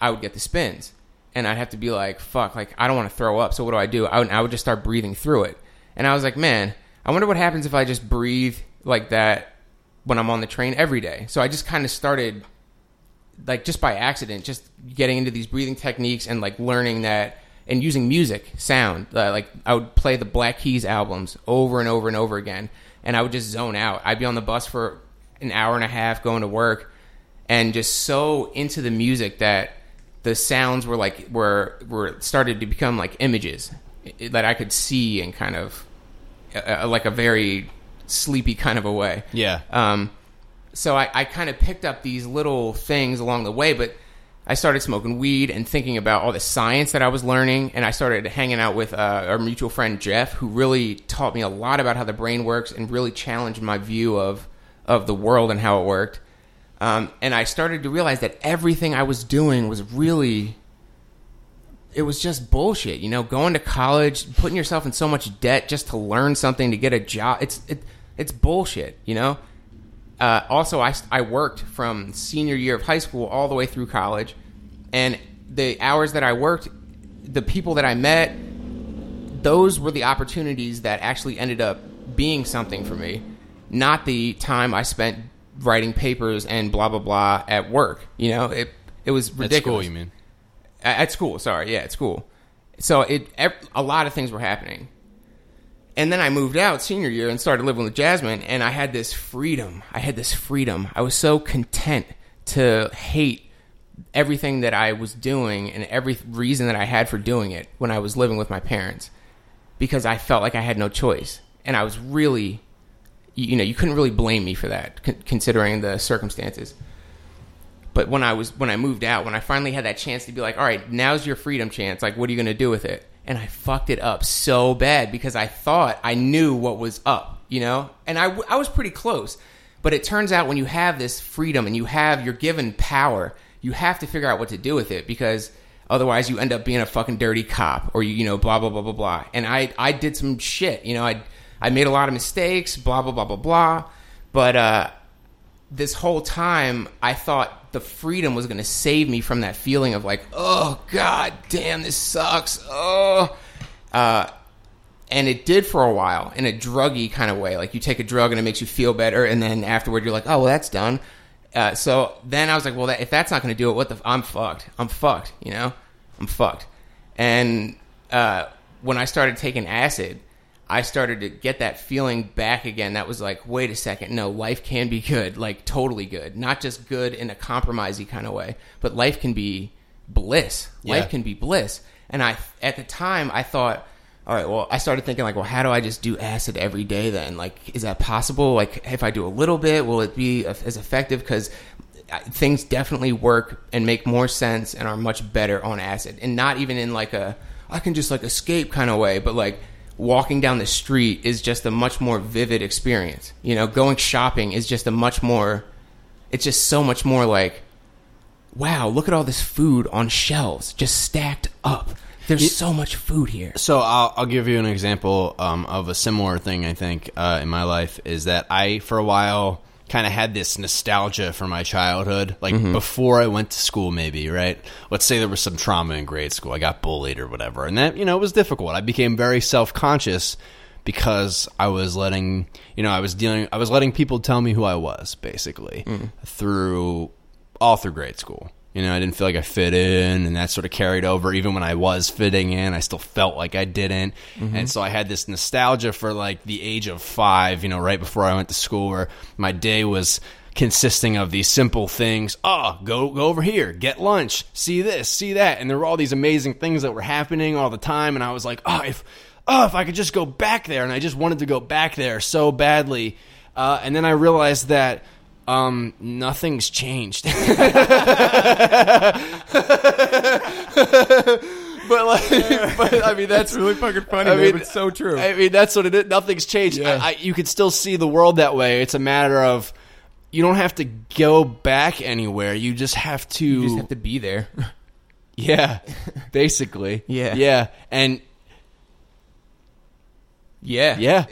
I would get the spins, and I'd have to be like, "Fuck!" Like I don't want to throw up. So what do I do? I would, I would just start breathing through it, and I was like, "Man, I wonder what happens if I just breathe like that when I'm on the train every day." So I just kind of started, like, just by accident, just getting into these breathing techniques and like learning that and using music, sound. Uh, like I would play the Black Keys albums over and over and over again, and I would just zone out. I'd be on the bus for an hour and a half going to work, and just so into the music that the sounds were like were were started to become like images that I could see and kind of uh, like a very sleepy kind of a way. Yeah. Um, so I, I kind of picked up these little things along the way, but I started smoking weed and thinking about all the science that I was learning, and I started hanging out with uh, our mutual friend Jeff, who really taught me a lot about how the brain works and really challenged my view of of the world and how it worked. Um, and I started to realize that everything I was doing was really, it was just bullshit. You know, going to college, putting yourself in so much debt just to learn something to get a job. It's it, it's bullshit. You know. Uh, also, I I worked from senior year of high school all the way through college, and the hours that I worked, the people that I met, those were the opportunities that actually ended up being something for me, not the time I spent writing papers and blah blah blah at work. You know, it it was At ridiculous. school, you mean? At, at school, sorry, yeah, at school. So it a lot of things were happening, and then I moved out senior year and started living with Jasmine, and I had this freedom. I had this freedom. I was so content to hate everything that I was doing and every reason that I had for doing it when I was living with my parents because I felt like I had no choice. And I was really, you know, you couldn't really blame me for that con- considering the circumstances. But when I was when I moved out, when I finally had that chance to be like, all right, now's your freedom chance. Like, what are you going to do with it? And I fucked it up so bad because I thought I knew what was up, you know, and I w- I was pretty close. But it turns out when you have this freedom and you have you're given power, you have to figure out what to do with it because otherwise you end up being a fucking dirty cop or you you know blah blah blah blah blah. And I I did some shit, you know, I I made a lot of mistakes, blah blah blah blah blah. But uh this whole time I thought the freedom was going to save me from that feeling of like, oh god damn, this sucks. Oh, uh, and it did for a while in a druggy kind of way. Like you take a drug and it makes you feel better, and then afterward you're like, oh well, that's done. Uh, so then I was like, well, that, if that's not going to do it, what the? F- I'm fucked. I'm fucked. You know, I'm fucked. And uh, when I started taking acid, I started to get that feeling back again. That was like, wait a second, no, life can be good, like totally good, not just good in a compromisey kind of way, but life can be bliss. Yeah. Life can be bliss. And I, at the time, I thought, all right, well, I started thinking like, well, how do I just do acid every day then? Like, is that possible? Like, if I do a little bit, will it be as effective? Because uh, things definitely work and make more sense and are much better on acid, and not even in like a I can just like escape kind of way, but like walking down the street is just a much more vivid experience. You know, going shopping is just a much more. It's just so much more like, wow, look at all this food on shelves just stacked up. There's so much food here. So I'll, I'll give you an example um, of a similar thing. I think uh, in my life is that I, for a while, kind of had this nostalgia for my childhood, like before I went to school. Maybe right. Let's say there was some trauma in grade school. I got bullied or whatever, and that you know was difficult. I became very self conscious because I was letting you know I was dealing I was letting people tell me who I was basically through all through grade school. You know, I didn't feel like I fit in, and that sort of carried over. Even when I was fitting in, I still felt like I didn't. And so I had this nostalgia for like the age of five, you know, right before I went to school, where my day was consisting of these simple things. Oh, go go over here, get lunch, see this, see that, and there were all these amazing things that were happening all the time. And I was like, oh, if oh, if I could just go back there, and I just wanted to go back there so badly. Uh, and then I realized that um, nothing's changed. but like, but I mean, that's really fucking funny, I man, mean, it's so true. I mean, that's what it is. Nothing's changed. Yeah. I, I, you can still see the world that way. It's a matter of you don't have to go back anywhere. You just have to, You just have to be there. yeah, basically, Yeah. yeah, and yeah. yeah.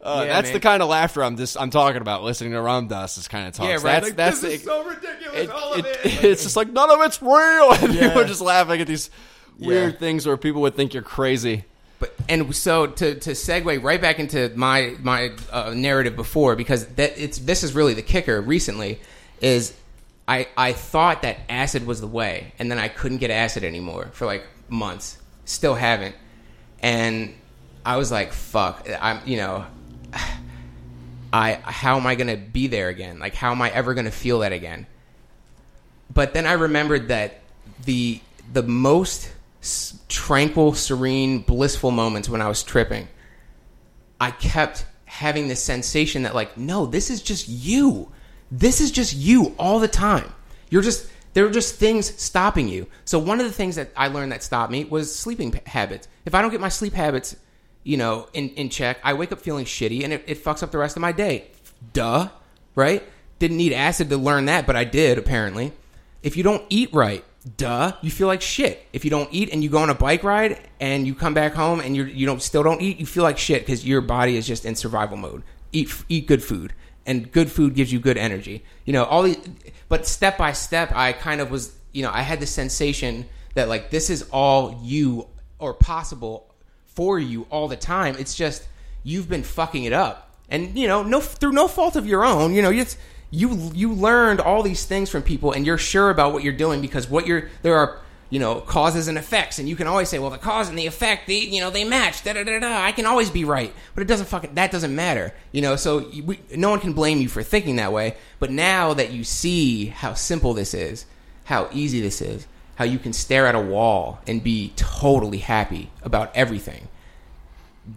Uh, Yeah, that's man. the kind of laughter I'm just I'm talking about. Listening to Ram Dass is kind of talks. Yeah, right. That's Like, that's this the, is so ridiculous. it- all of it- it. it's just like none of it's real, and Yeah. people are just laughing at these weird Yeah. things where people would think you're crazy. But and so to to segue right back into my my uh, narrative before because that it's this is really the kicker recently is I I thought that acid was the way and then I couldn't get acid anymore for like months still haven't and I was like fuck I'm you know I how am I going to be there again like how am I ever going to feel that again but then I remembered that the the most tranquil, serene, blissful moments when I was tripping, I kept having this sensation that like, no, this is just you. This is just you all the time. You're just there are just things stopping you. So one of the things that I learned that stopped me was sleeping habits. If I don't get my sleep habits, you know, in, in check, I wake up feeling shitty and it, it fucks up the rest of my day. Duh. right? Didn't need acid to learn that, but I did apparently. If you don't eat right, duh, you feel like shit. If you don't eat and you go on a bike ride and you come back home and you you don't still don't eat, you feel like shit because your body is just in survival mode. Eat eat good food, and good food gives you good energy. You know all these, but step by step, I kind of was you know I had the sensation that like this is all you or possible for you all the time. It's just you've been fucking it up, and you know no through no fault of your own. You know it's you you learned all these things from people and you're sure about what you're doing because what you're there are you know causes and effects. And you can always say well the cause and the effect they you know they match da da da da. I can always be right. But it doesn't fucking that doesn't matter you know. So we, no one can blame you for thinking that way. But now that you see how simple this is how easy this is how you can stare at a wall and be totally happy about everything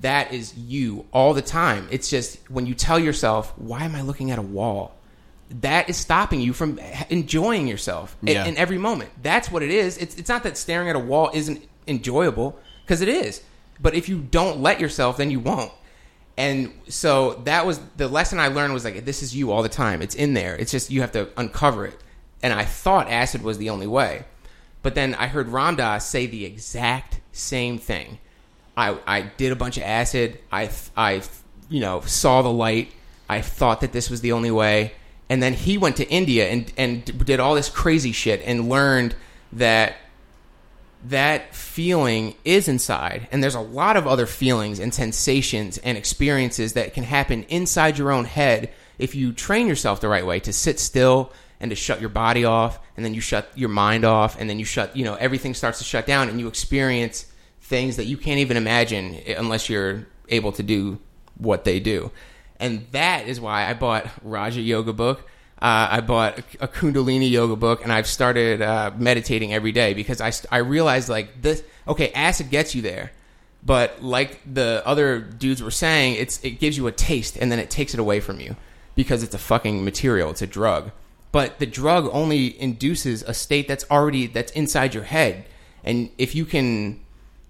that is you all the time it's just when you tell yourself why am I looking at a wall that is stopping you from enjoying yourself in- in, every moment. That's what it is. It's, it's not that staring at a wall isn't enjoyable because it is. But if you don't let yourself, then you won't. And so that was the lesson I learned was like this is you all the time. It's in there. It's just you have to uncover it. And I thought acid was the only way. But then I heard Ram Dass say the exact same thing. I, I did a bunch of acid. I, I, you know, saw the light. I thought that this was the only way. And then he went to India and, and did all this crazy shit and learned that that feeling is inside. And there's a lot of other feelings and sensations and experiences that can happen inside your own head if you train yourself the right way to sit still and to shut your body off and then you shut your mind off and then you shut, you know, everything starts to shut down and you experience things that you can't even imagine unless you're able to do what they do. And that is why I bought Raja Yoga book. Uh, I bought a Kundalini yoga book, and I've started uh, meditating every day because i, I realized like this. Okay, acid gets you there, but like the other dudes were saying, it's it gives you a taste, and then it takes it away from you because it's a fucking material. It's a drug, but the drug only induces a state that's already that's inside your head, and if you can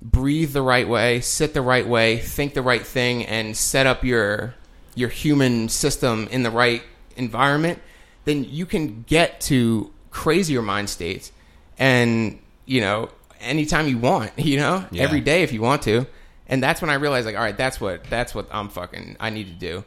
breathe the right way, sit the right way, think the right thing, and set up your your human system in the right environment, then you can get to crazier mind states. And you know anytime you want you know Yeah. every day if you want to. And that's when i realized like all right that's what that's what i'm fucking i need to do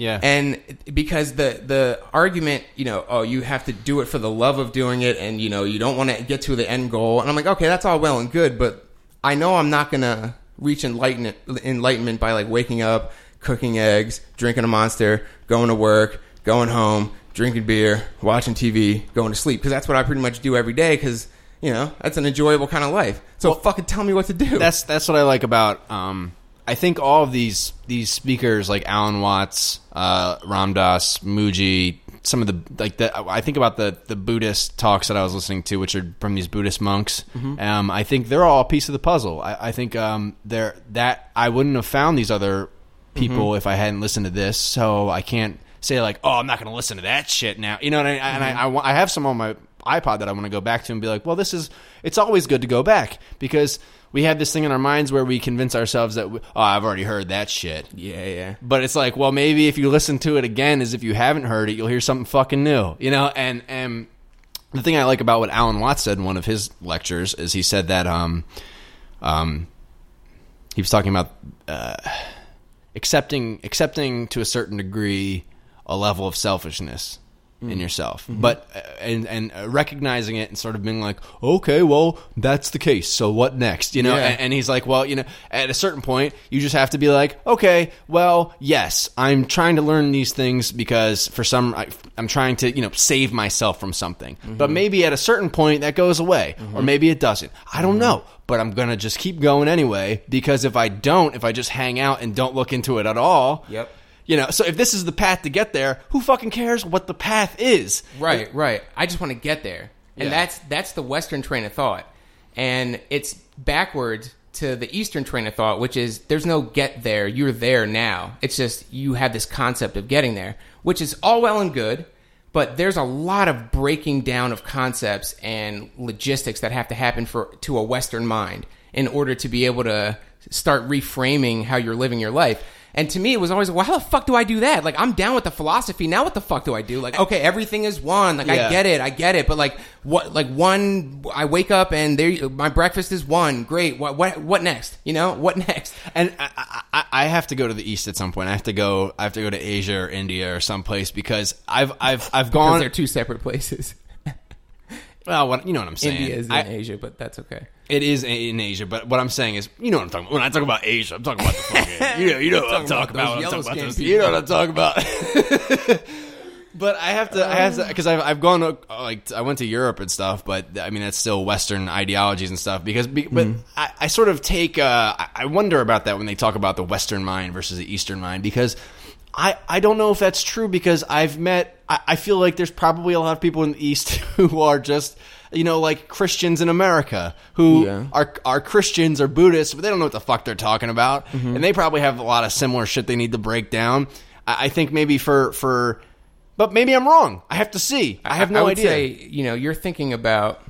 Yeah. and because the the argument you know oh you have to do it for the love of doing it and you know you don't want to get to the end goal and i'm like okay that's all well and good but i know i'm not gonna reach enlightenment enlightenment by like waking up cooking eggs drinking a monster going to work going home drinking beer watching tv going to sleep because that's what i pretty much do every day because you know that's an enjoyable kind of life so fucking tell me what to do that's that's what I like about. Um, I think all of these these speakers like Alan Watts, uh, Ramdas, Mooji, some of the like the I think about the the Buddhist talks that I was listening to, which are from these Buddhist monks. Um, I think they're all a piece of the puzzle. I, I think um, they're that I wouldn't have found these other people if I hadn't listened to this. So I can't say like, oh, I'm not going to listen to that shit now. You know what I mean? And I, I, I have some on my iPod that I want to go back to and be like, well, this is. It's always good to go back because we have this thing in our minds where we convince ourselves that, we, oh, I've already heard that shit. yeah yeah But it's like, well, maybe if you listen to it again, as if you haven't heard it, you'll hear something fucking new, you know. And and the thing I like about what Alan Watts said in one of his lectures is he said that um um he was talking about uh, accepting accepting to a certain degree a level of selfishness in mm-hmm. yourself, mm-hmm. but uh, and and uh, recognizing it and sort of being like, okay, well, that's the case. So what next? You know, Yeah. and, and he's like, well, you know, at a certain point, you just have to be like, okay, well, yes, I'm trying to learn these things because for some, I, I'm trying to, you know, save myself from something. Mm-hmm. But maybe at a certain point that goes away, or maybe it doesn't. I don't know. But I'm gonna just keep going anyway because if I don't, if I just hang out and don't look into it at all, Yep. You know, so if this is the path to get there, who fucking cares what the path is? Right, right. I just want to get there, and Yeah. that's that's the Western train of thought, and it's backwards to the Eastern train of thought, which is there's no get there. You're there now. It's just you have this concept of getting there, which is all well and good, but there's a lot of breaking down of concepts and logistics that have to happen for to a Western mind in order to be able to start reframing how you're living your life. And to me, it was always, well, how the fuck do I do that? Like, I'm down with the philosophy. Now, what the fuck do I do? Like, okay, everything is one. Like, Yeah. I get it, I get it. But like, what? Like, one. I wake up and there, my breakfast is one. Great. What? What? What next? You know, what next? And I, I, I have to go to the east at some point. I have to go. I have to go to Asia or India or someplace because I've I've I've gone. they're two separate places. Well, what, you know what I'm saying. India is in I- Asia, but that's okay. It is in Asia, but what I'm saying is, you know what I'm talking about. When I talk about Asia, I'm talking about the fucking, you know, you know what I'm talking about. I'm talking about those- you know what I'm talking about. but I have to, I have to, because I've, I've gone, uh, like, I went to Europe and stuff, but I mean, that's still Western ideologies and stuff. Because, but Mm-hmm. I, I sort of take, uh, I wonder about that when they talk about the Western mind versus the Eastern mind, because I, I don't know if that's true because I've met, I, I feel like there's probably a lot of people in the East who are just, you know, like Christians in America who Yeah. are are Christians or Buddhists, but they don't know what the fuck they're talking about, Mm-hmm. and they probably have a lot of similar shit they need to break down. I, I think maybe for for, but maybe I'm wrong. I have to see. I have no I would idea. say, you know, you're thinking about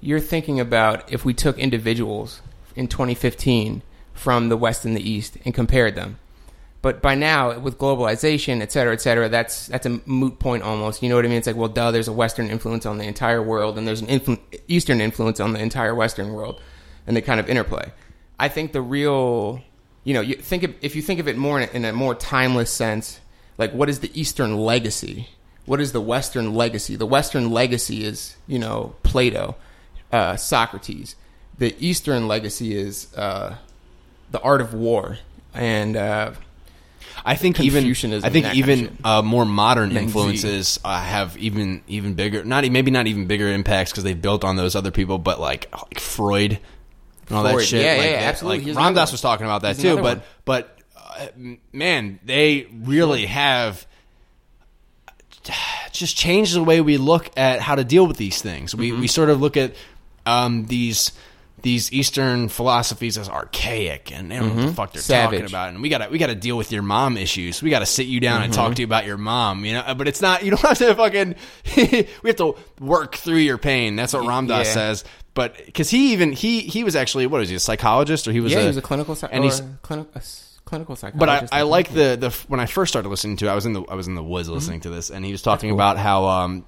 you're thinking about if we took individuals in 2015 from the West and the East and compared them. But by now, with globalization, et cetera, et cetera, that's that's a moot point almost. You know what I mean? It's like, well, duh, there's a Western influence on the entire world, and there's an influ- Eastern influence on the entire Western world, and they kind of interplay. I think the real, you know, you think of, if you think of it more in a, in a more timeless sense, like what is the Eastern legacy? What is the Western legacy? The Western legacy is, you know, Plato, uh, Socrates. The Eastern legacy is uh, the art of war and uh, I think even I think and kind of even uh, more modern influences uh, have even even bigger, not maybe not even bigger impacts because they've built on those other people, but like, like Freud and all that shit. Yeah, like, yeah, that- absolutely. Like Ram Dass was talking about that Here's too, but one. but uh, man, they really have just changed the way we look at how to deal with these things. We Mm-hmm. we sort of look at um, these these Eastern philosophies as archaic and they don't know what the fuck they're Mm-hmm. Savage. talking about. And we gotta we gotta deal with your mom issues. We gotta sit you down and Mm-hmm. talk to you about your mom. You know, but it's not. You don't have to fucking. we have to work through your pain. That's what Ram Dass Yeah. says. But because he even he he was actually what was he a psychologist or he was yeah, a, he was a clinical psych- and he's clinical clinical but I, psychologist. I like the the when I first started listening to it, I was in the I was in the woods listening to this, and he was talking about how um,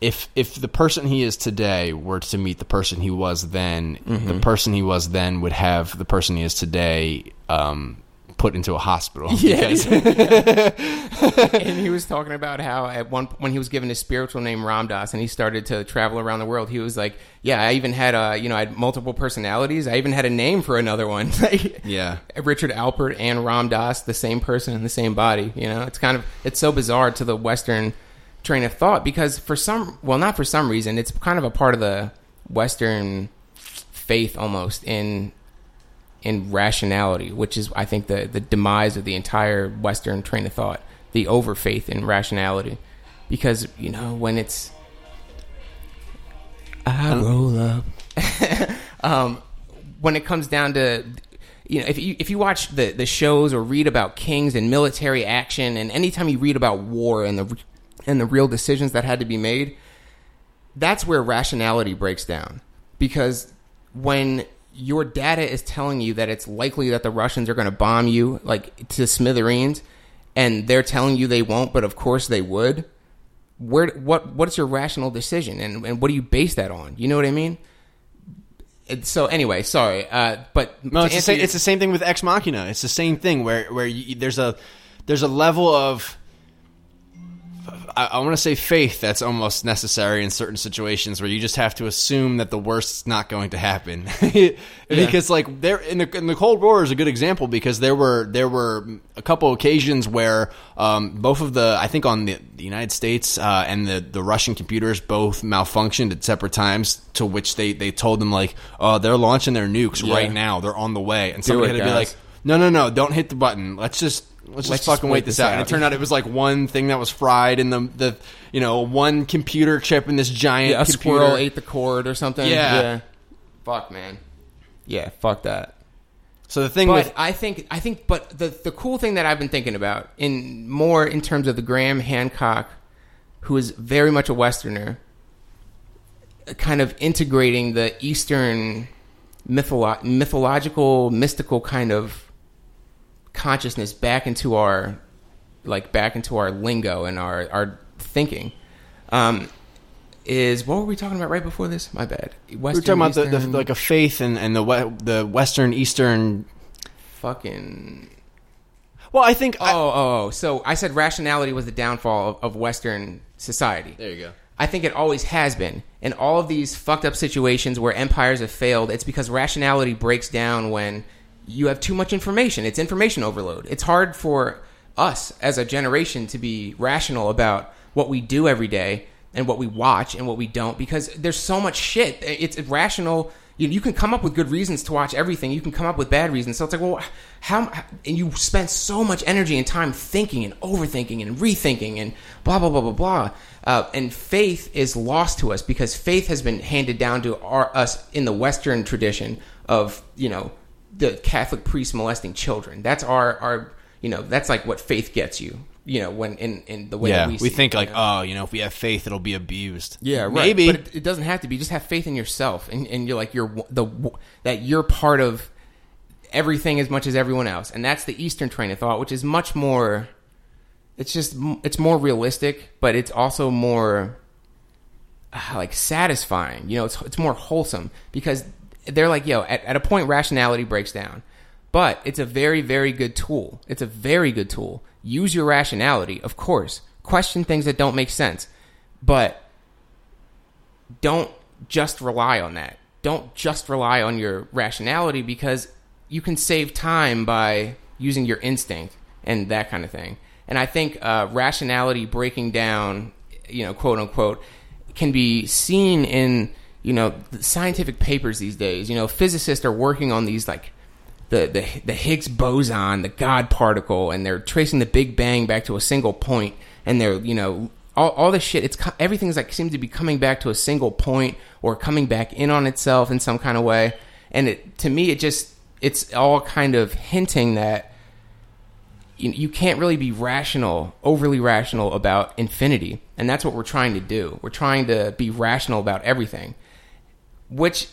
if if the person he is today were to meet the person he was then, the person he was then would have the person he is today um, put into a hospital. Yeah. and he was talking about how at one when he was given his spiritual name Ram Dass and he started to travel around the world, he was like, "Yeah, I even had a you know I had multiple personalities. I even had a name for another one." Yeah. Richard Alpert and Ram Dass, the same person in the same body. You know, it's kind of it's so bizarre to the Western train of thought because for some, well, not for some reason, it's kind of a part of the Western faith almost in in rationality, which is I think the the demise of the entire Western train of thought, the over faith in rationality, because you know when it's I roll up. um, when it comes down to you know if you if you watch the the shows or read about kings and military action and anytime you read about war and the and the real decisions that had to be made that's where rationality breaks down. Because when your data is telling you that it's likely that the Russians are going to bomb you like to smithereens and they're telling you they won't but of course they would where what what's your rational decision and, and what do you base that on? You know what i mean? And so anyway sorry uh, but No, it's the, same, your- it's the same thing with Ex Machina. It's the same thing where where you, there's a there's a level of I, I want to say faith that's almost necessary in certain situations where you just have to assume that the worst's not going to happen. Because like there in the in the Cold War is a good example because there were there were a couple occasions where um, both of the I think on the, the United States uh, and the the Russian computers both malfunctioned at separate times to which they they told them like oh they're launching their nukes Yeah. right now. They're on the way. And somebody it, had to be like no no no don't hit the button. Let's just let's just Let's fucking just wait wait this this out. And it turned out it was like one thing that was fried in the the you know one computer chip in this giant yeah, a computer. squirrel ate the cord or something Yeah. fuck man yeah fuck that So the thing but with I think I think but the the cool thing that I've been thinking about in more in terms of the Graham Hancock, who is very much a Westerner, kind of integrating the Eastern mytholo- mythological, mystical kind of consciousness back into our like back into our lingo and our our thinking. Um, is what were we talking about right before this? My bad. we were talking about the, the, like a faith and, and the we- the Western Eastern. fucking Well, I think. Oh, oh, oh. So I said rationality was the downfall of, of Western society. there you go. I think it always has been. In all of these fucked up situations where empires have failed, it's because rationality breaks down when you have too much information. It's information overload. It's hard for us as a generation to be rational about what we do every day and what we watch and what we don't because there's so much shit. It's irrational. You, you can come up with good reasons to watch everything. You can come up with bad reasons. So it's like, well, how? And you spend so much energy and time thinking and overthinking and rethinking and blah blah blah blah blah. Uh, and faith is lost to us because faith has been handed down to our, us in the Western tradition of you know the Catholic priest molesting children. That's our our you know that's like what faith gets you. You know when in in the way Yeah, that we, we, think it, you like, know? oh, you know, if we have faith, it'll be abused. Yeah, right. Maybe. but it, it doesn't have to be. Just have faith in yourself, and, and you're like you're the that you're part of everything as much as everyone else, and that's the Eastern train of thought, which is much more. It's just it's more realistic, but it's also more uh, like satisfying. You know, it's it's more wholesome because they're like, yo, at, at a point, rationality breaks down, but it's a very very good tool. It's a very good tool. Use your rationality, of course. Question things that don't make sense, but don't just rely on that. Don't just rely on your rationality because you can save time by using your instinct and that kind of thing. And I think uh, rationality breaking down, you know, quote unquote, can be seen in you know scientific papers these days. You know, physicists are working on these like the, the the Higgs boson, the God particle, and they're tracing the Big Bang back to a single point, and they're you know all, all this shit. It's everything's like seems to be coming back to a single point or coming back in on itself in some kind of way, and it to me it just it's all kind of hinting that you, you can't really be rational, overly rational about infinity, and that's what we're trying to do. We're trying to be rational about everything, which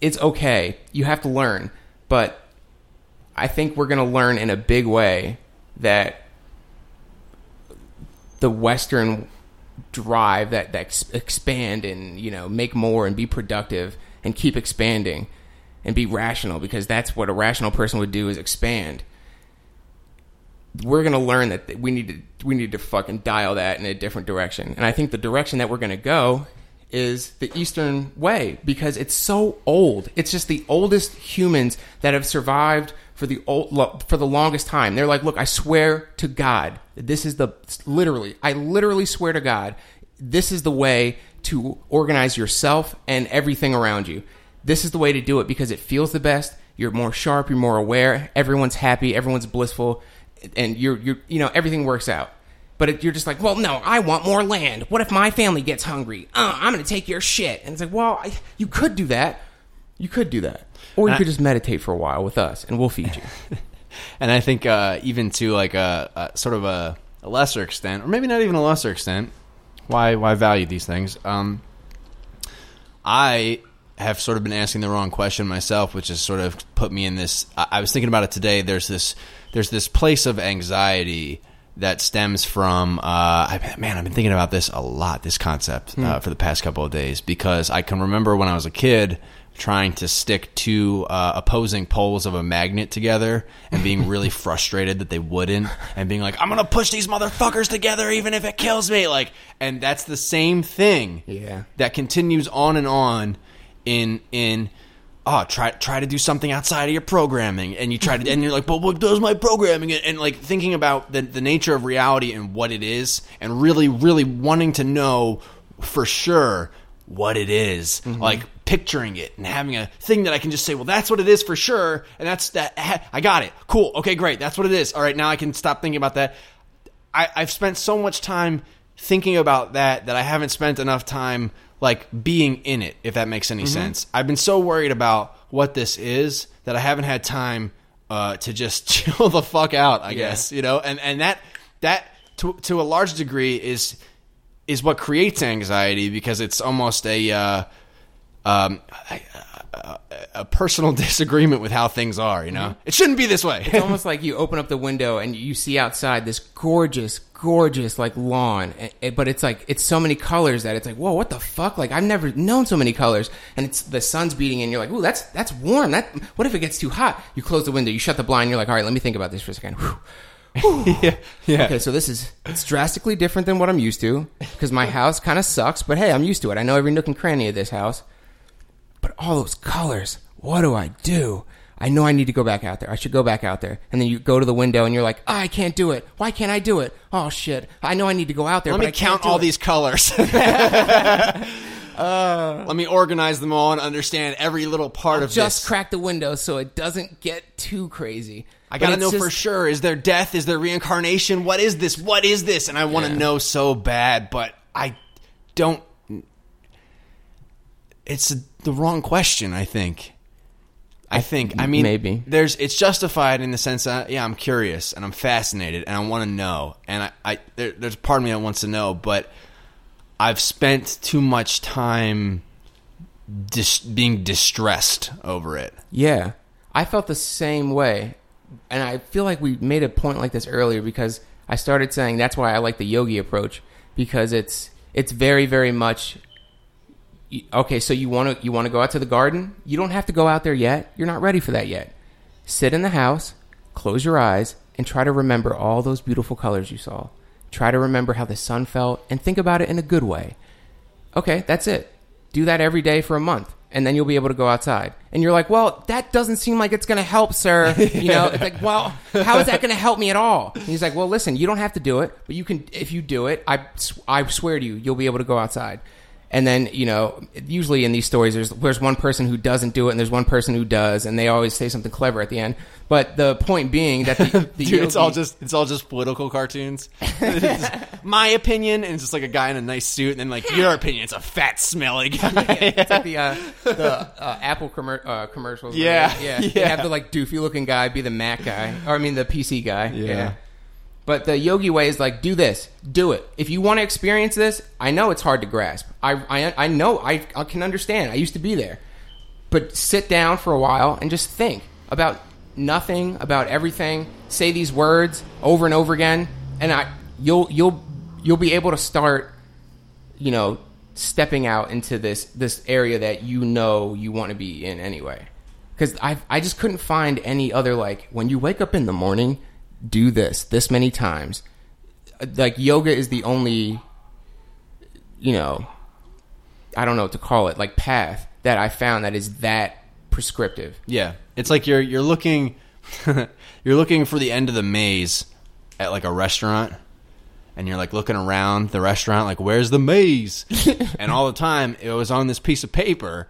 is okay. You have to learn, but I think we're going to learn in a big way that the Western drive that that ex- expand and you know make more and be productive and keep expanding and be rational because that's what a rational person would do is expand. We're going to learn that we need to we need to fucking dial that in a different direction. And I think the direction that we're going to go is the Eastern way because it's so old. It's just the oldest humans that have survived for the old, for the longest time. They're like, look, I swear to God, this is the literally, I literally swear to God, this is the way to organize yourself and everything around you. This is the way to do it because it feels the best. You're more sharp. You're more aware. Everyone's happy. Everyone's blissful, and you're you're you know everything works out. But it, you're just like, well, no, I want more land. What if my family gets hungry? Uh, I'm going to take your shit. And it's like, well, I, you could do that. You could do that. Or you I- could just meditate for a while with us, and we'll feed you. and I think uh, even to like a, a sort of a, a lesser extent, or maybe not even a lesser extent, why why value these things? Um, I have sort of been asking the wrong question myself, which has sort of put me in this. I, I was thinking about it today. There's this there's this place of anxiety that stems from. Uh, I, man, I've been thinking about this a lot. This concept uh, for the past couple of days because I can remember when I was a kid trying to stick two uh, opposing poles of a magnet together and being really frustrated that they wouldn't and being like i'm gonna push these motherfuckers together even if it kills me like and that's the same thing Yeah. that continues on and on in in oh try try to do something outside of your programming. And you try to and you're like but what does my programming and, and like thinking about the the nature of reality and what it is and really really wanting to know for sure what it is. Mm-hmm. like picturing it and having a thing that I can just say well that's what it is for sure and that's that I got it. Cool. Okay great. That's what it is. All right now I can stop thinking about that. I, I've spent so much time thinking about that that I haven't spent enough time like being in it, if that makes any sense. I've been so worried about what this is that I haven't had time uh, to just chill the fuck out. I guess you know, and and that that to to a large degree is is what creates anxiety because it's almost a uh, um, a, a, a personal disagreement with how things are. You know, Mm-hmm. it shouldn't be this way. It's almost like you open up the window and you see outside this gorgeous, gorgeous like lawn, but it's like it's so many colors that it's like, whoa, what the fuck? Like I've never known so many colors, and it's the sun's beating in. You're like, ooh, that's that's warm. That what if it gets too hot? You close the window, you shut the blind. You're like, all right, let me think about this for a second. Whew. yeah, yeah. Okay, so this is it's drastically different than what I'm used to because my house kind of sucks, but hey, I'm used to it. I know every nook and cranny of this house. But all those colors, what do I do? I know I need to go back out there. I should go back out there. And then you go to the window and you're like, oh, I can't do it. Why can't I do it? Oh shit. I know I need to go out there. Let but me I can't count all it." these colors. Uh, Let me organize them all and understand every little part of it. Just this. crack the window so it doesn't get too crazy. I gotta know just- for sure. Is there death? Is there reincarnation? What is this? What is this? And I want to Yeah. know so bad, but I don't. It's the wrong question. I think. I think. I mean, Maybe. there's. It's justified in the sense that yeah, I'm curious and I'm fascinated and I want to know, and I, I there, there's part of me that wants to know, but I've spent too much time dis- being distressed over it. Yeah, I felt the same way, and I feel like we made a point like this earlier because I started saying that's why I like the yogi approach because it's it's very very much okay. So you want to you want to go out to the garden? You don't have to go out there yet. You're not ready for that yet. Sit in the house, close your eyes, and try to remember all those beautiful colors you saw. Try to remember how the sun felt and think about it in a good way. Okay, that's it. Do that every day for a month, and then you'll be able to go outside. And you're like, well, that doesn't seem like it's going to help, sir. You know, it's like, well, how is that going to help me at all? And he's like, well, listen, you don't have to do it, but you can. If you do it, I, I swear to you, you'll be able to go outside. And then you know, usually in these stories, there's there's one person who doesn't do it, and there's one person who does, and they always say something clever at the end. But the point being that the, the Dude, it's all just it's all just political cartoons. Just, my opinion, and it's just like a guy in a nice suit, and then like your opinion, it's a fat, smelly guy. It's like the uh, the uh, Apple commer- uh, commercials. Yeah, they- yeah. They yeah. have the like doofy looking guy be the Mac guy, or I mean the PC guy. Yeah. But the yogi way is like, do this, do it. If you want to experience this, I know it's hard to grasp. I I, I know I, I can understand. I used to be there, but sit down for a while and just think about nothing, about everything. Say these words over and over again, and I you'll you'll you'll be able to start you know, stepping out into this this area that you know you want to be in anyway. Because I I just couldn't find any other like when you wake up in the morning, do this this many times. Like yoga is the only, you know, I don't know what to call it, like path that I found that is that prescriptive. yeah, it's like you're you're looking you're looking for the end of the maze at like a restaurant. And you're like looking around the restaurant, like, where's the maze? and all the time, it was on this piece of paper,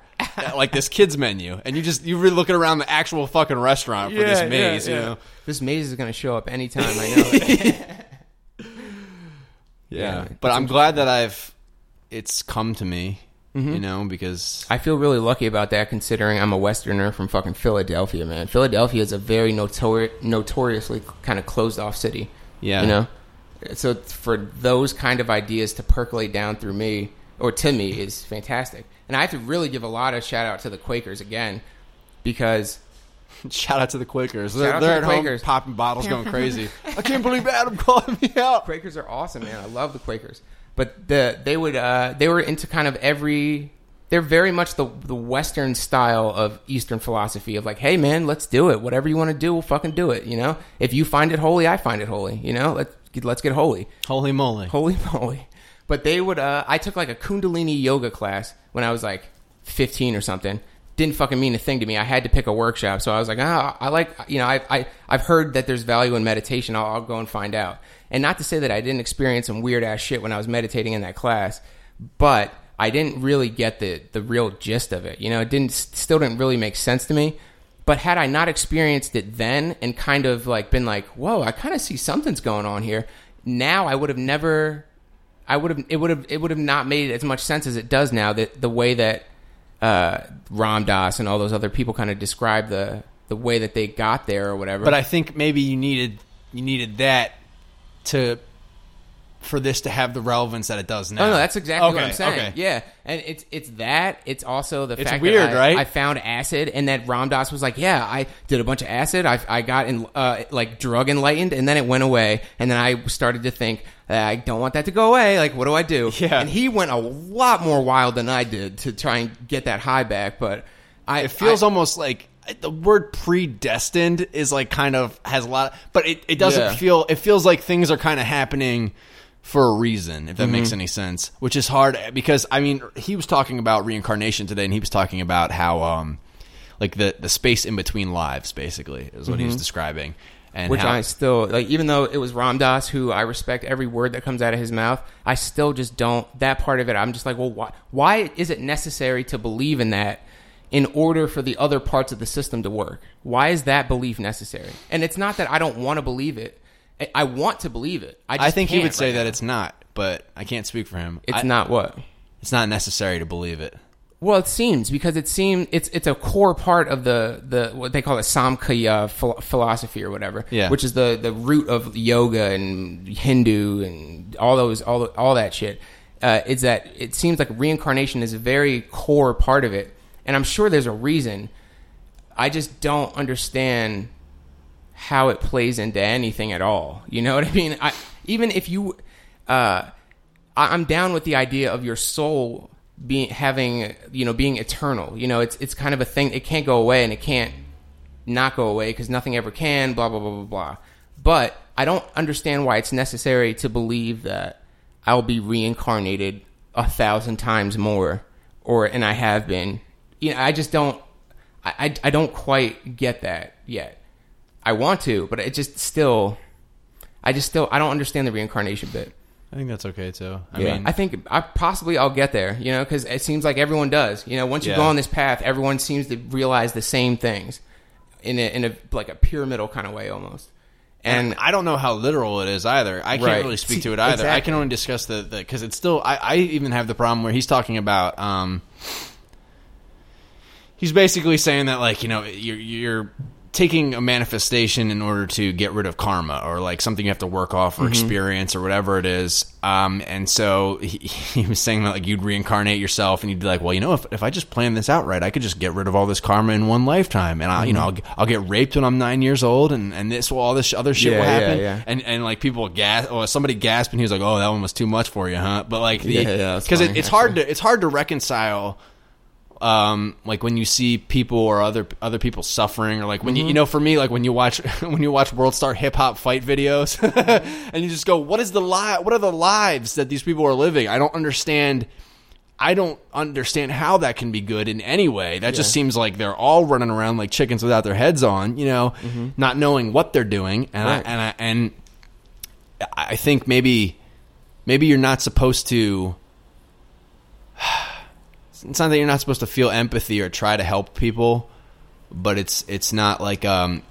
like this kid's menu. And you just, you were looking around the actual fucking restaurant for this maze, you know? This maze is going to show up anytime I know it. Yeah, Yeah, but I'm glad that I've it's come to me, mm-hmm. you know, because I feel really lucky about that considering I'm a Westerner from fucking Philadelphia, man. Philadelphia is a very notori- notoriously kind of closed off city. Yeah. You know? So for those kind of ideas to percolate down through me or to me is fantastic. And I have to really give a lot of shout out to the Quakers again because shout out to the Quakers. They're, they're the at Quakers. home popping bottles, going crazy. I can't believe Adam calling me out. Quakers are awesome, man. I love the Quakers. But the they would uh, they were into kind of every they're very much the the Western style of Eastern philosophy of like, hey man, let's do it. Whatever you want to do, we'll fucking do it. You know, if you find it holy, I find it holy. You know, let's get, let's get holy, Holy moly! holy moly. But they would. Uh, I took like a Kundalini yoga class when I was like fifteen or something. Didn't fucking mean a thing to me. I had to pick a workshop, so I was like, ah, I like, you know, I, I, I've heard that there's value in meditation. I'll, I'll go and find out. And not to say that I didn't experience some weird ass shit when I was meditating in that class, but I didn't really get the the real gist of it. You know, it didn't still didn't really make sense to me. But had I not experienced it then and kind of like been like, whoa, I kind of see something's going on here. Now I would have never, I would have, it would have, it would have not made as much sense as it does now. That the way that uh, Ram Dass and all those other people kind of describe the the way that they got there or whatever. But I think maybe you needed you needed that to for this to have the relevance that it does now. Oh no, that's exactly what I'm saying. okay. Yeah, and it's it's that. It's also the It's fact weird, that I, right? I found acid, and that Ram Dass was like, "Yeah, I did a bunch of acid. I I got in, uh, like drug enlightened, and then it went away, and then I started to think." "Uh, I don't want that to go away. Like, what do I do? Yeah. And he went a lot more wild than I did to try and get that high back. But I, It feels I, almost like the word predestined is like kind of has a lot, but it, it doesn't Yeah. feel. It feels like things are kind of happening for a reason, if that makes Mm-hmm. any sense. Which is hard because I mean, he was talking about reincarnation today, and he was talking about how um, like the the space in between lives, basically, is what he was describing. And Mm-hmm. which how, I still like. Even though it was Ram Dass, who I respect every word that comes out of his mouth, I still just don't. That part of it, I'm just like, well, why? Why is it necessary to believe in that in order for the other parts of the system to work? Why is that belief necessary? And it's not that I don't want to believe it. I- want to believe it. I, just I think he would say right that now. it's not, but I can't speak for him. it's I- not what. It's not necessary to believe it. Well, it seems because it seems it's it's a core part of the the what they call it Samkhya philosophy or whatever, Yeah. which is the the root of yoga and Hindu and all those all all that shit. Uh, is that it seems like reincarnation is a very core part of it, and I'm sure there's a reason. I just don't understand how it plays into anything at all. You know what I mean? I, even if you, uh, I, I'm down with the idea of your soul being having, you know, being eternal. You know, it's it's kind of a thing. It can't go away, and it can't not go away because nothing ever can. Blah blah blah blah blah. But I don't understand why it's necessary to believe that I'll be reincarnated a thousand times more, or and I have been. You know, I just don't. I, I, I don't quite get that yet. I want to, but it just still. I just still I don't understand the reincarnation bit. I think that's okay too. I yeah, mean, I think I possibly I'll get there. You know, because it seems like everyone does. You know, once you Yeah. go on this path, everyone seems to realize the same things in a in a like a pyramidal kind of way almost. And I don't know how literal it is either. I can't Right. really speak See, to it either. I can only discuss the, the because it's still. I, I even have the problem where he's talking about. Um, he's basically saying that like you know you're you're taking a manifestation in order to get rid of karma or like something you have to work off or Mm-hmm. experience or whatever it is. Um, and so he, he was saying that like you'd reincarnate yourself and you'd be like, well, you know, if, if I just plan this out right, I could just get rid of all this karma in one lifetime, and I, you know, Mm-hmm. I'll, I'll get raped when I'm nine years old, and and this will all this other shit Yeah, will happen, yeah. and and like people gasp or somebody gasped and he was like, oh, that one was too much for you, huh? But like, Yeah, yeah, that's because it, it's hard to it's hard to reconcile um like when you see people or other other people suffering or like when Mm-hmm. you you know for me like when you watch when you watch world star hip hop fight videos and you just go what is the lie? what are the lives that these people are living i don't understand i don't understand how that can be good in any way that just seems like they're all running around like chickens without their heads on you know not knowing what they're doing and Mm-hmm. Right. I, and I, and I think maybe maybe you're not supposed to it's not that you're not supposed to feel empathy or try to help people, but it's it's not like um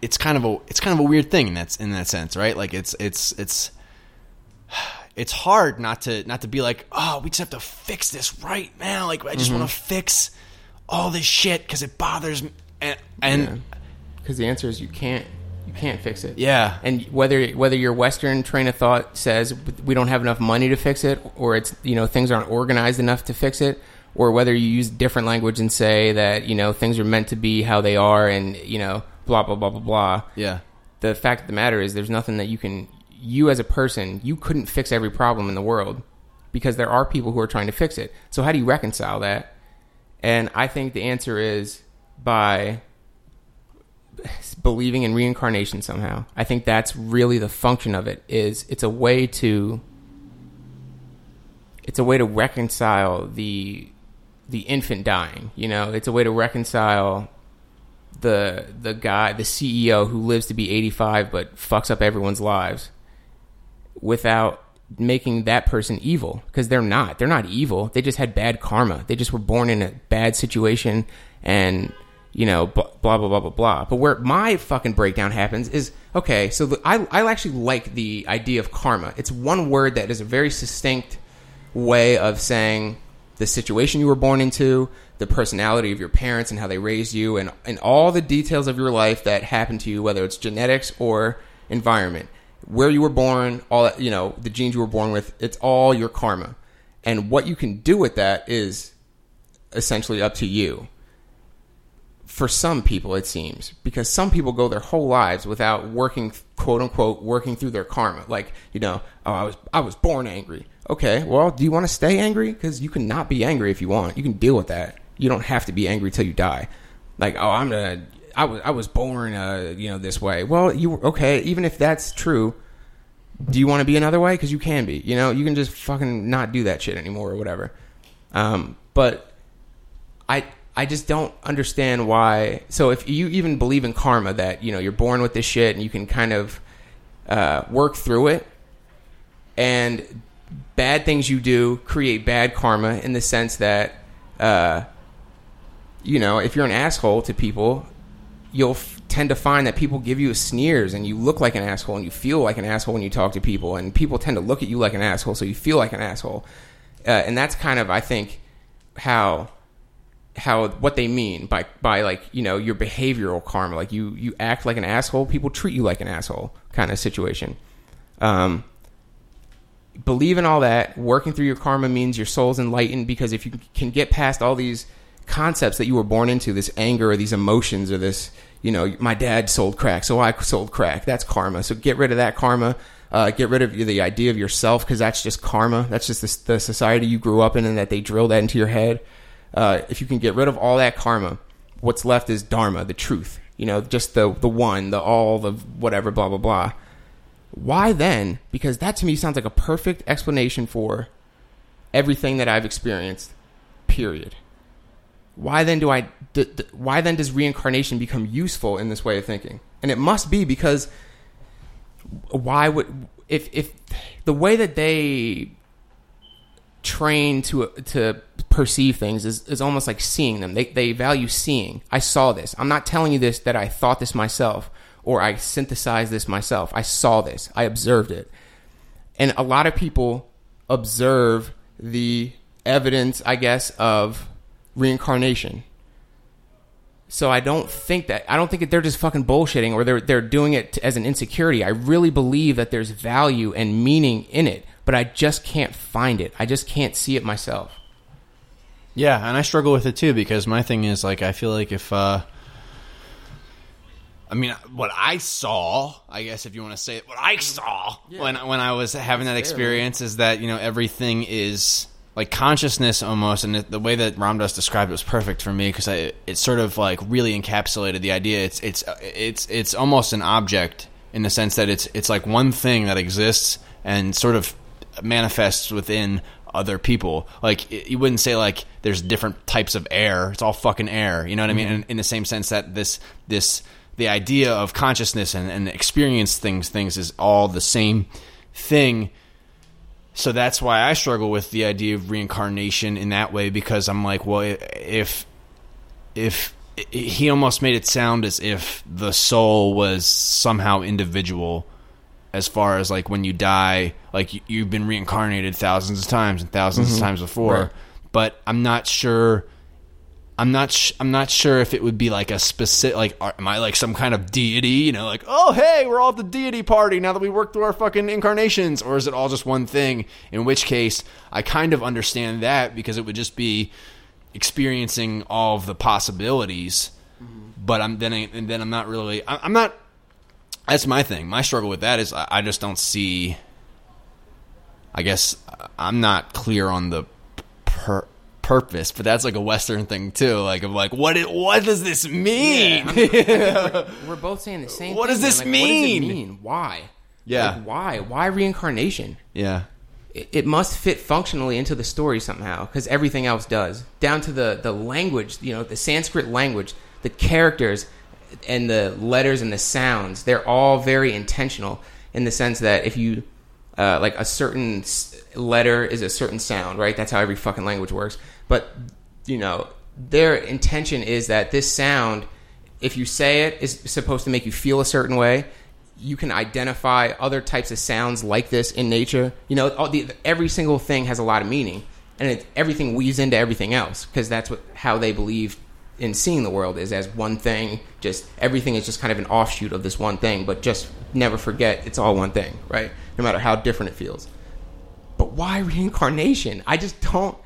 it's kind of a it's kind of a weird thing in that in that sense, right? Like it's it's it's it's hard not to not to be like, oh, we just have to fix this right now. Like I just want to fix all this shit because it bothers me. And and because the answer is you can't you can't fix it. yeah, And whether whether your Western train of thought says we don't have enough money to fix it, or it's you know things aren't organized enough to fix it, or whether you use different language and say that you know things are meant to be how they are, and you know blah blah blah blah blah. yeah, The fact of the matter is, there's nothing that you can you as a person you couldn't fix every problem in the world because there are people who are trying to fix it. So how do you reconcile that? And I think the answer is by believing in reincarnation somehow. I think that's really the function of it is it's a way to it's a way to reconcile the the infant dying, you know? It's a way to reconcile the the guy, the CEO who lives to be 85 but fucks up everyone's lives without making that person evil because they're not. They're not evil. They just had bad karma. They just were born in a bad situation and you know blah blah blah blah blah. But where my fucking breakdown happens is okay. So the, I I actually like the idea of karma. It's one word that is a very succinct way of saying the situation you were born into, the personality of your parents and how they raised you, and, and all the details of your life that happened to you, whether it's genetics or environment. where you were born, all that, you know, the genes you were born with, it's all your karma. And what you can do with that is essentially up to you. For some people, it seems, because some people go their whole lives without working, quote unquote, working through their karma. Like, you know, oh, I was, I was born angry. Okay, well, do you want to stay angry? Because you can not be angry if you want. You can deal with that. You don't have to be angry till you die. Like, oh, I'm gonna, I was, I was born, uh, you know, this way. Well, you okay? Even if that's true, do you want to be another way? Because you can be. You know, you can just fucking not do that shit anymore or whatever. Um, but I I just don't understand why. So if you even believe in karma, that you know you're born with this shit and you can kind of uh, work through it, and bad things you do create bad karma in the sense that uh, you know if you're an asshole to people, you'll f- tend to find that people give you sneers and you look like an asshole and you feel like an asshole when you talk to people and people tend to look at you like an asshole so you feel like an asshole. Uh, and that's kind of i think how how what they mean by by like you know your behavioral karma. Like you you act like an asshole people treat you like an asshole kind of situation. Um believe in all that. Working through your karma means your soul's enlightened because if you can get past all these concepts that you were born into this anger or these emotions or this you know my dad sold crack so i sold crack. That's karma. So get rid of that karma. Uh, get rid of the idea of yourself because that's just karma. That's just the, the society you grew up in and that they drill that into your head. Uh, if you can get rid of all that karma, what's left is dharma, the truth. You know, just the the one, the all, the whatever, blah blah blah. Why then? Because that to me sounds like a perfect explanation for everything that I've experienced. Period. Why then do I? D- d- why then does reincarnation become useful in this way of thinking? And it must be because why would if if the way that they train to to perceive things is, is almost like seeing them. They, they value seeing. I saw this. I'm not telling you this that I thought this myself or I synthesized this myself. I saw this. I observed it. And a lot of people observe the evidence, I guess, of reincarnation. So I don't think that I don't think that they're just fucking bullshitting or they're they're doing it as an insecurity. I really believe that there's value and meaning in it, but I just can't find it. I just can't see it myself. Yeah, and I struggle with it too because my thing is like I feel like if uh I mean what I saw, I guess if you want to say it, what I saw when when I was having that experience is that, you know, everything is like consciousness almost and the way that Ram Dass described it was perfect for me because it sort of like really encapsulated the idea it's it's it's it's almost an object in the sense that it's it's like one thing that exists and sort of manifests within other people. Like you wouldn't say like there's different types of air. It's all fucking air. You know what I mean? In, in the same sense that this this the idea of consciousness and, and experience things things is all the same thing. So that's why I struggle with the idea of reincarnation in that way because I'm like, well, if if he almost made it sound as if the soul was somehow individual as far as like when you die, like you, have been reincarnated thousands of times and 1000s mm-hmm. of times before. Right. But I'm not sure. I'm not. Sh- I'm not sure if it would be like a specific. Like, are, am I like some kind of deity? You know, like, oh hey, we're all at the deity party now that we worked through our fucking incarnations, or is it all just one thing? In which case, I kind of understand that because it would just be experiencing all of the possibilities. Mm-hmm. But I'm then, and then I'm not really. I'm not that's my thing. My struggle with that is I just don't see. I guess I'm not clear on the per- purpose, but that's like a Western thing too. Like I'm like, what? It, what does this mean? Yeah, we're, both saying the same. What thing, does this like, mean? What does it mean? Why? Yeah. Like, why? Why reincarnation? Yeah. It, it must fit functionally into the story somehow, because everything else does. Down to the the language, you know, the Sanskrit language, the characters and the letters and the sounds, they're all very intentional in the sense that if you uh, like a certain letter is a certain sound, right? That's how every fucking language works. But you know, their intention is that this sound, if you say it, is supposed to make you feel a certain way. You can identify other types of sounds like this in nature. You know, the, every single thing has a lot of meaning, and it, everything weaves into everything else because that's what how they believe in seeing the world is as one thing. Just everything is just kind of an offshoot of this one thing. But just never forget it's all one thing, right? No matter how different it feels. But why reincarnation? I just don't.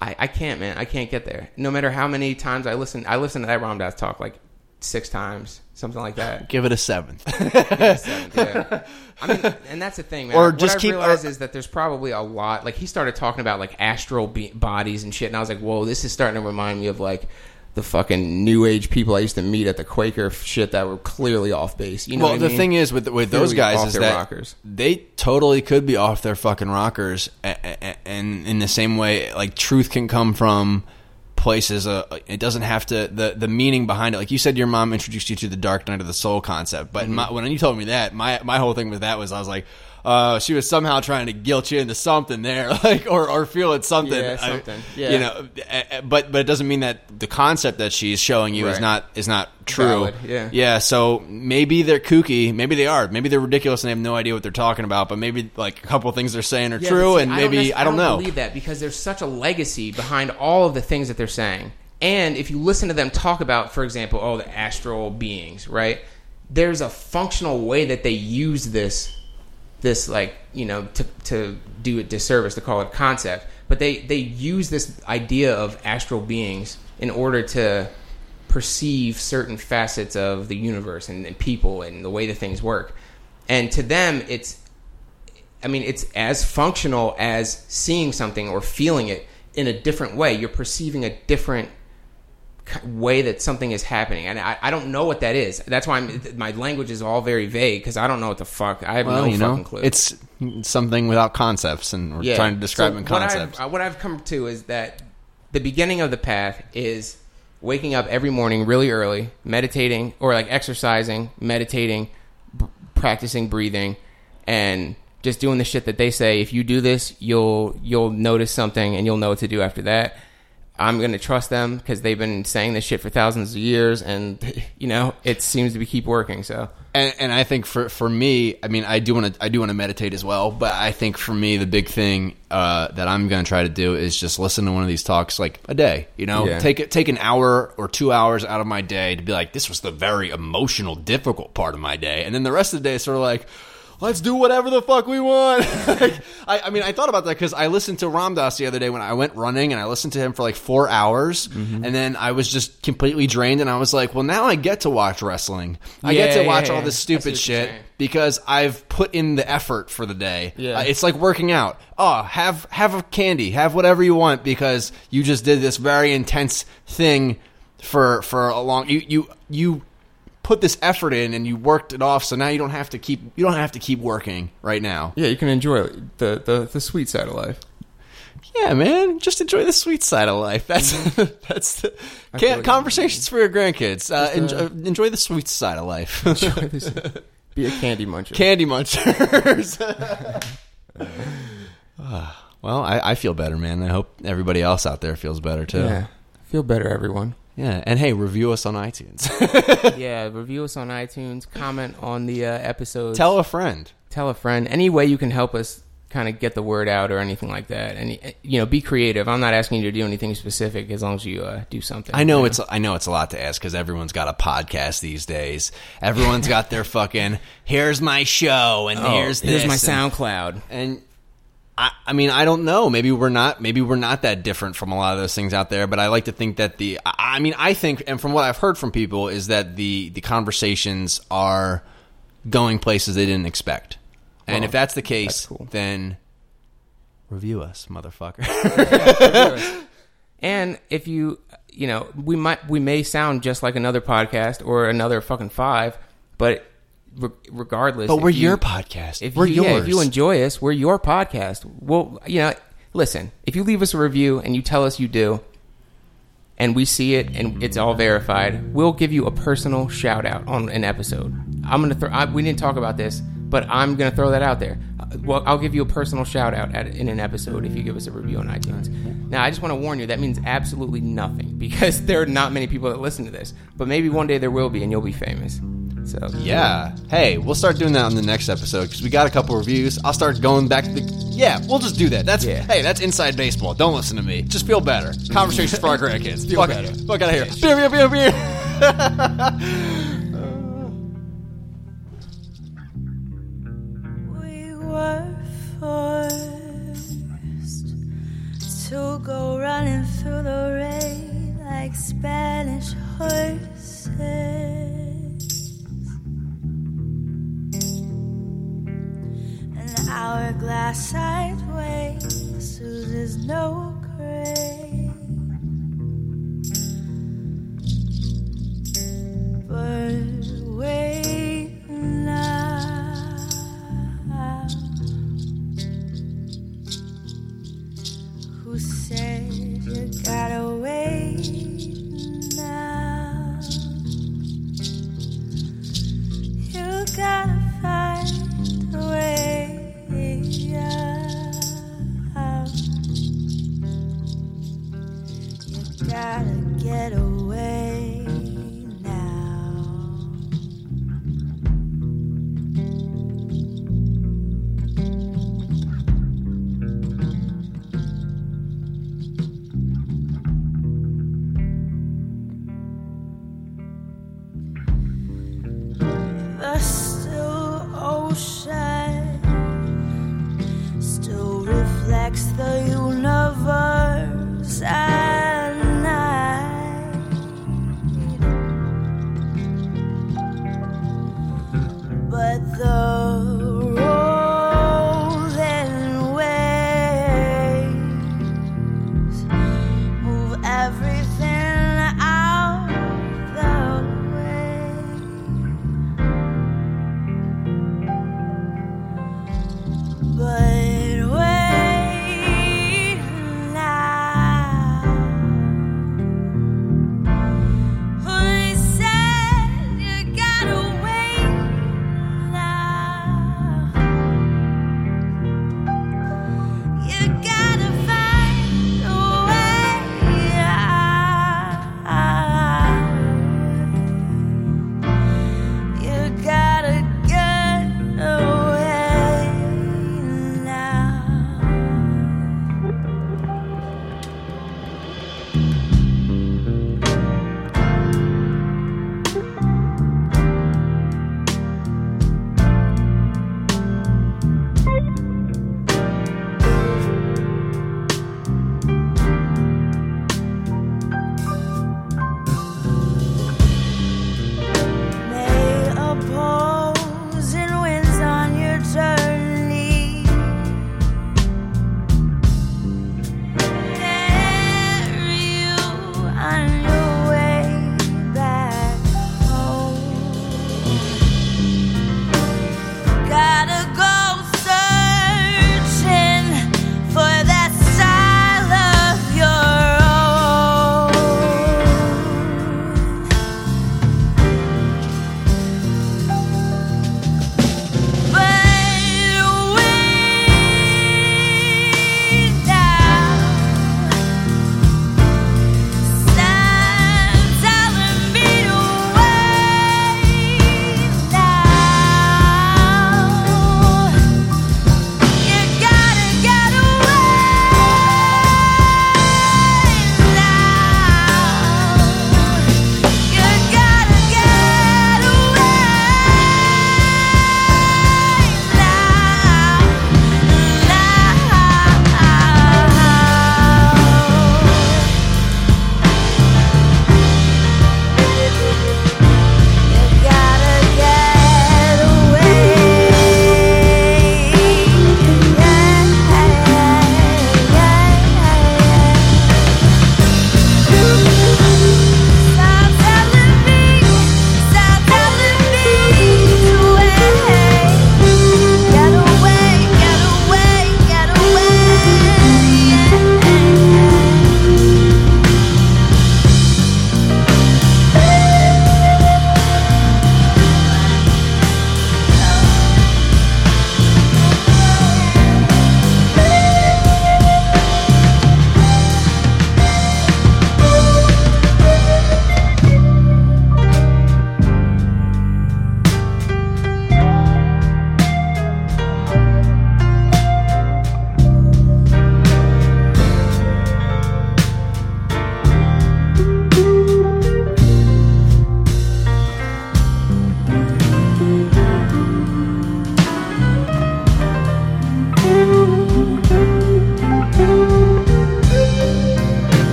I, I can't, man. I can't get there. No matter how many times I listen, I listen to that Ram Dass talk like six times, something like that. Give it a seven. Seventh, yeah. I mean, and that's the thing, man. Or what just keep- realized or- is that there's probably a lot. Like he started talking about like astral be- bodies and shit, and I was like, whoa, this is starting to remind me of like the fucking new age people I used to meet at the Quaker shit that were clearly off base. You know, well, what I the mean? thing is with with those Clearly guys is that rockers. they totally could be off their fucking rockers, and in the same way, like truth can come from places. Uh, it doesn't have to the the meaning behind it. Like you said, your mom introduced you to the dark night of the soul concept, but Mm-hmm. my, when you told me that, my my whole thing with that was I was like. Uh, she was somehow trying to guilt you into something there, like or or feeling something. Yeah, I- something. Yeah. You know, but but it doesn't mean that the concept that she's showing you is not is not true. Valid, yeah. Yeah, so maybe they're kooky, maybe they are, maybe they're ridiculous and they have no idea what they're talking about, but maybe like a couple things they're saying are Yeah, true, and maybe necess- I don't, know. believe that because there's such a legacy behind all of the things that they're saying. And if you listen to them talk about, for example, oh, the astral beings, right? There's a functional way that they use this, this like you know to to do it disservice to call it concept, but they they use this idea of astral beings in order to perceive certain facets of the universe and, and people and the way that things work. And to them, it's I mean, it's as functional as seeing something or feeling it in a different way. You're perceiving a different way that something is happening, and I, I don't know what that is. That's why I'm, my language is all very vague because I don't know what the fuck. I have well, no you fucking know, clue. it's something without concepts, and we're trying to describe So in what I've- concepts. What I've, come to is that the beginning of the path is waking up every morning really early, meditating or like exercising, meditating, b- practicing breathing, and just doing the shit that they say. If you do this, you'll you'll notice something and you'll know what to do after that. I'm gonna trust them because they've been saying this shit for thousands of years, and you know it seems to be keep working. So and, and I think for for me, I mean, I do want to I do want to meditate as well, but I think for me, the big thing uh, that I'm going to try to do is just listen to one of these talks like a day. You know, Yeah. take it take an hour or two hours out of my day to be like, this was the very emotional, difficult part of my day, and then the rest of the day is sort of like. Let's do whatever the fuck we want. Like, I, I mean, I thought about that because I listened to Ram Dass the other day when I went running, and I listened to him for like four hours, Mm-hmm. and then I was just completely drained, and I was like, "Well, now I get to watch wrestling. I get Yeah, to watch yeah, all this stupid shit because I've put in the effort for the day. Yeah. Uh, it's like working out. Oh, have have a candy, have whatever you want because you just did this very intense thing for for a long. You you you put this effort in and you worked it off, so now you don't have to keep you don't have to keep working right now. yeah, you can enjoy the the, the sweet side of life. Yeah, man, just enjoy the sweet side of life. That's that's the, like- conversations for your grandkids. Uh, Just, uh, enjoy, enjoy the sweet side of life. Be a candy muncher. Candy munchers. well, I, I feel better, man. I hope everybody else out there feels better too. Yeah. Feel better, everyone. Yeah, and hey, review us on iTunes. yeah, review us on iTunes, comment on the uh, episodes, Tell a friend. tell a friend. Any way you can help us kind of get the word out or anything like that. And you know, be creative. I'm not asking you to do anything specific as long as you uh, do something. I know you it's I know it's a lot to ask because everyone's got a podcast these days. Everyone's got their fucking here's my show and Oh, here's here's this my and- SoundCloud. and I, I mean I don't know. Maybe we're not maybe we're not that different from a lot of those things out there but I like to think that the I, mean I think and from what I've heard from people is that the the conversations are going places they didn't expect. And Well, if that's the case that's cool. then review us motherfucker. And if you, you know, we might we may sound just like another podcast or another fucking five, but re- regardless, but we're you- your podcast If we're you, yours yeah, if you enjoy us, we're your podcast. Well, you know, listen, if you leave us a review and you tell us you do, and we see it and it's all verified, we'll give you a personal shout out on an episode. I'm gonna throw. I, we didn't talk about this, but I'm gonna throw that out there. Uh, Well, I'll give you a personal shout out at, in an episode if you give us a review on iTunes. Now, I just want to warn you that means absolutely nothing because there are not many people that listen to this. But maybe one day there will be, and you'll be famous. So Yeah. Hey, we'll start doing that on the next episode because we got a couple reviews. I'll start going back to the Yeah, we'll just do that. That's Yeah. hey, that's inside baseball. Don't listen to me. Just feel better. Conversations for our grandkids. Feel fuck, better. Fuck out of here. Beer, beer, beer, beer. We were forced to go running through the rain like Spanish horses. Hourglass sideways oozes no grace. But wait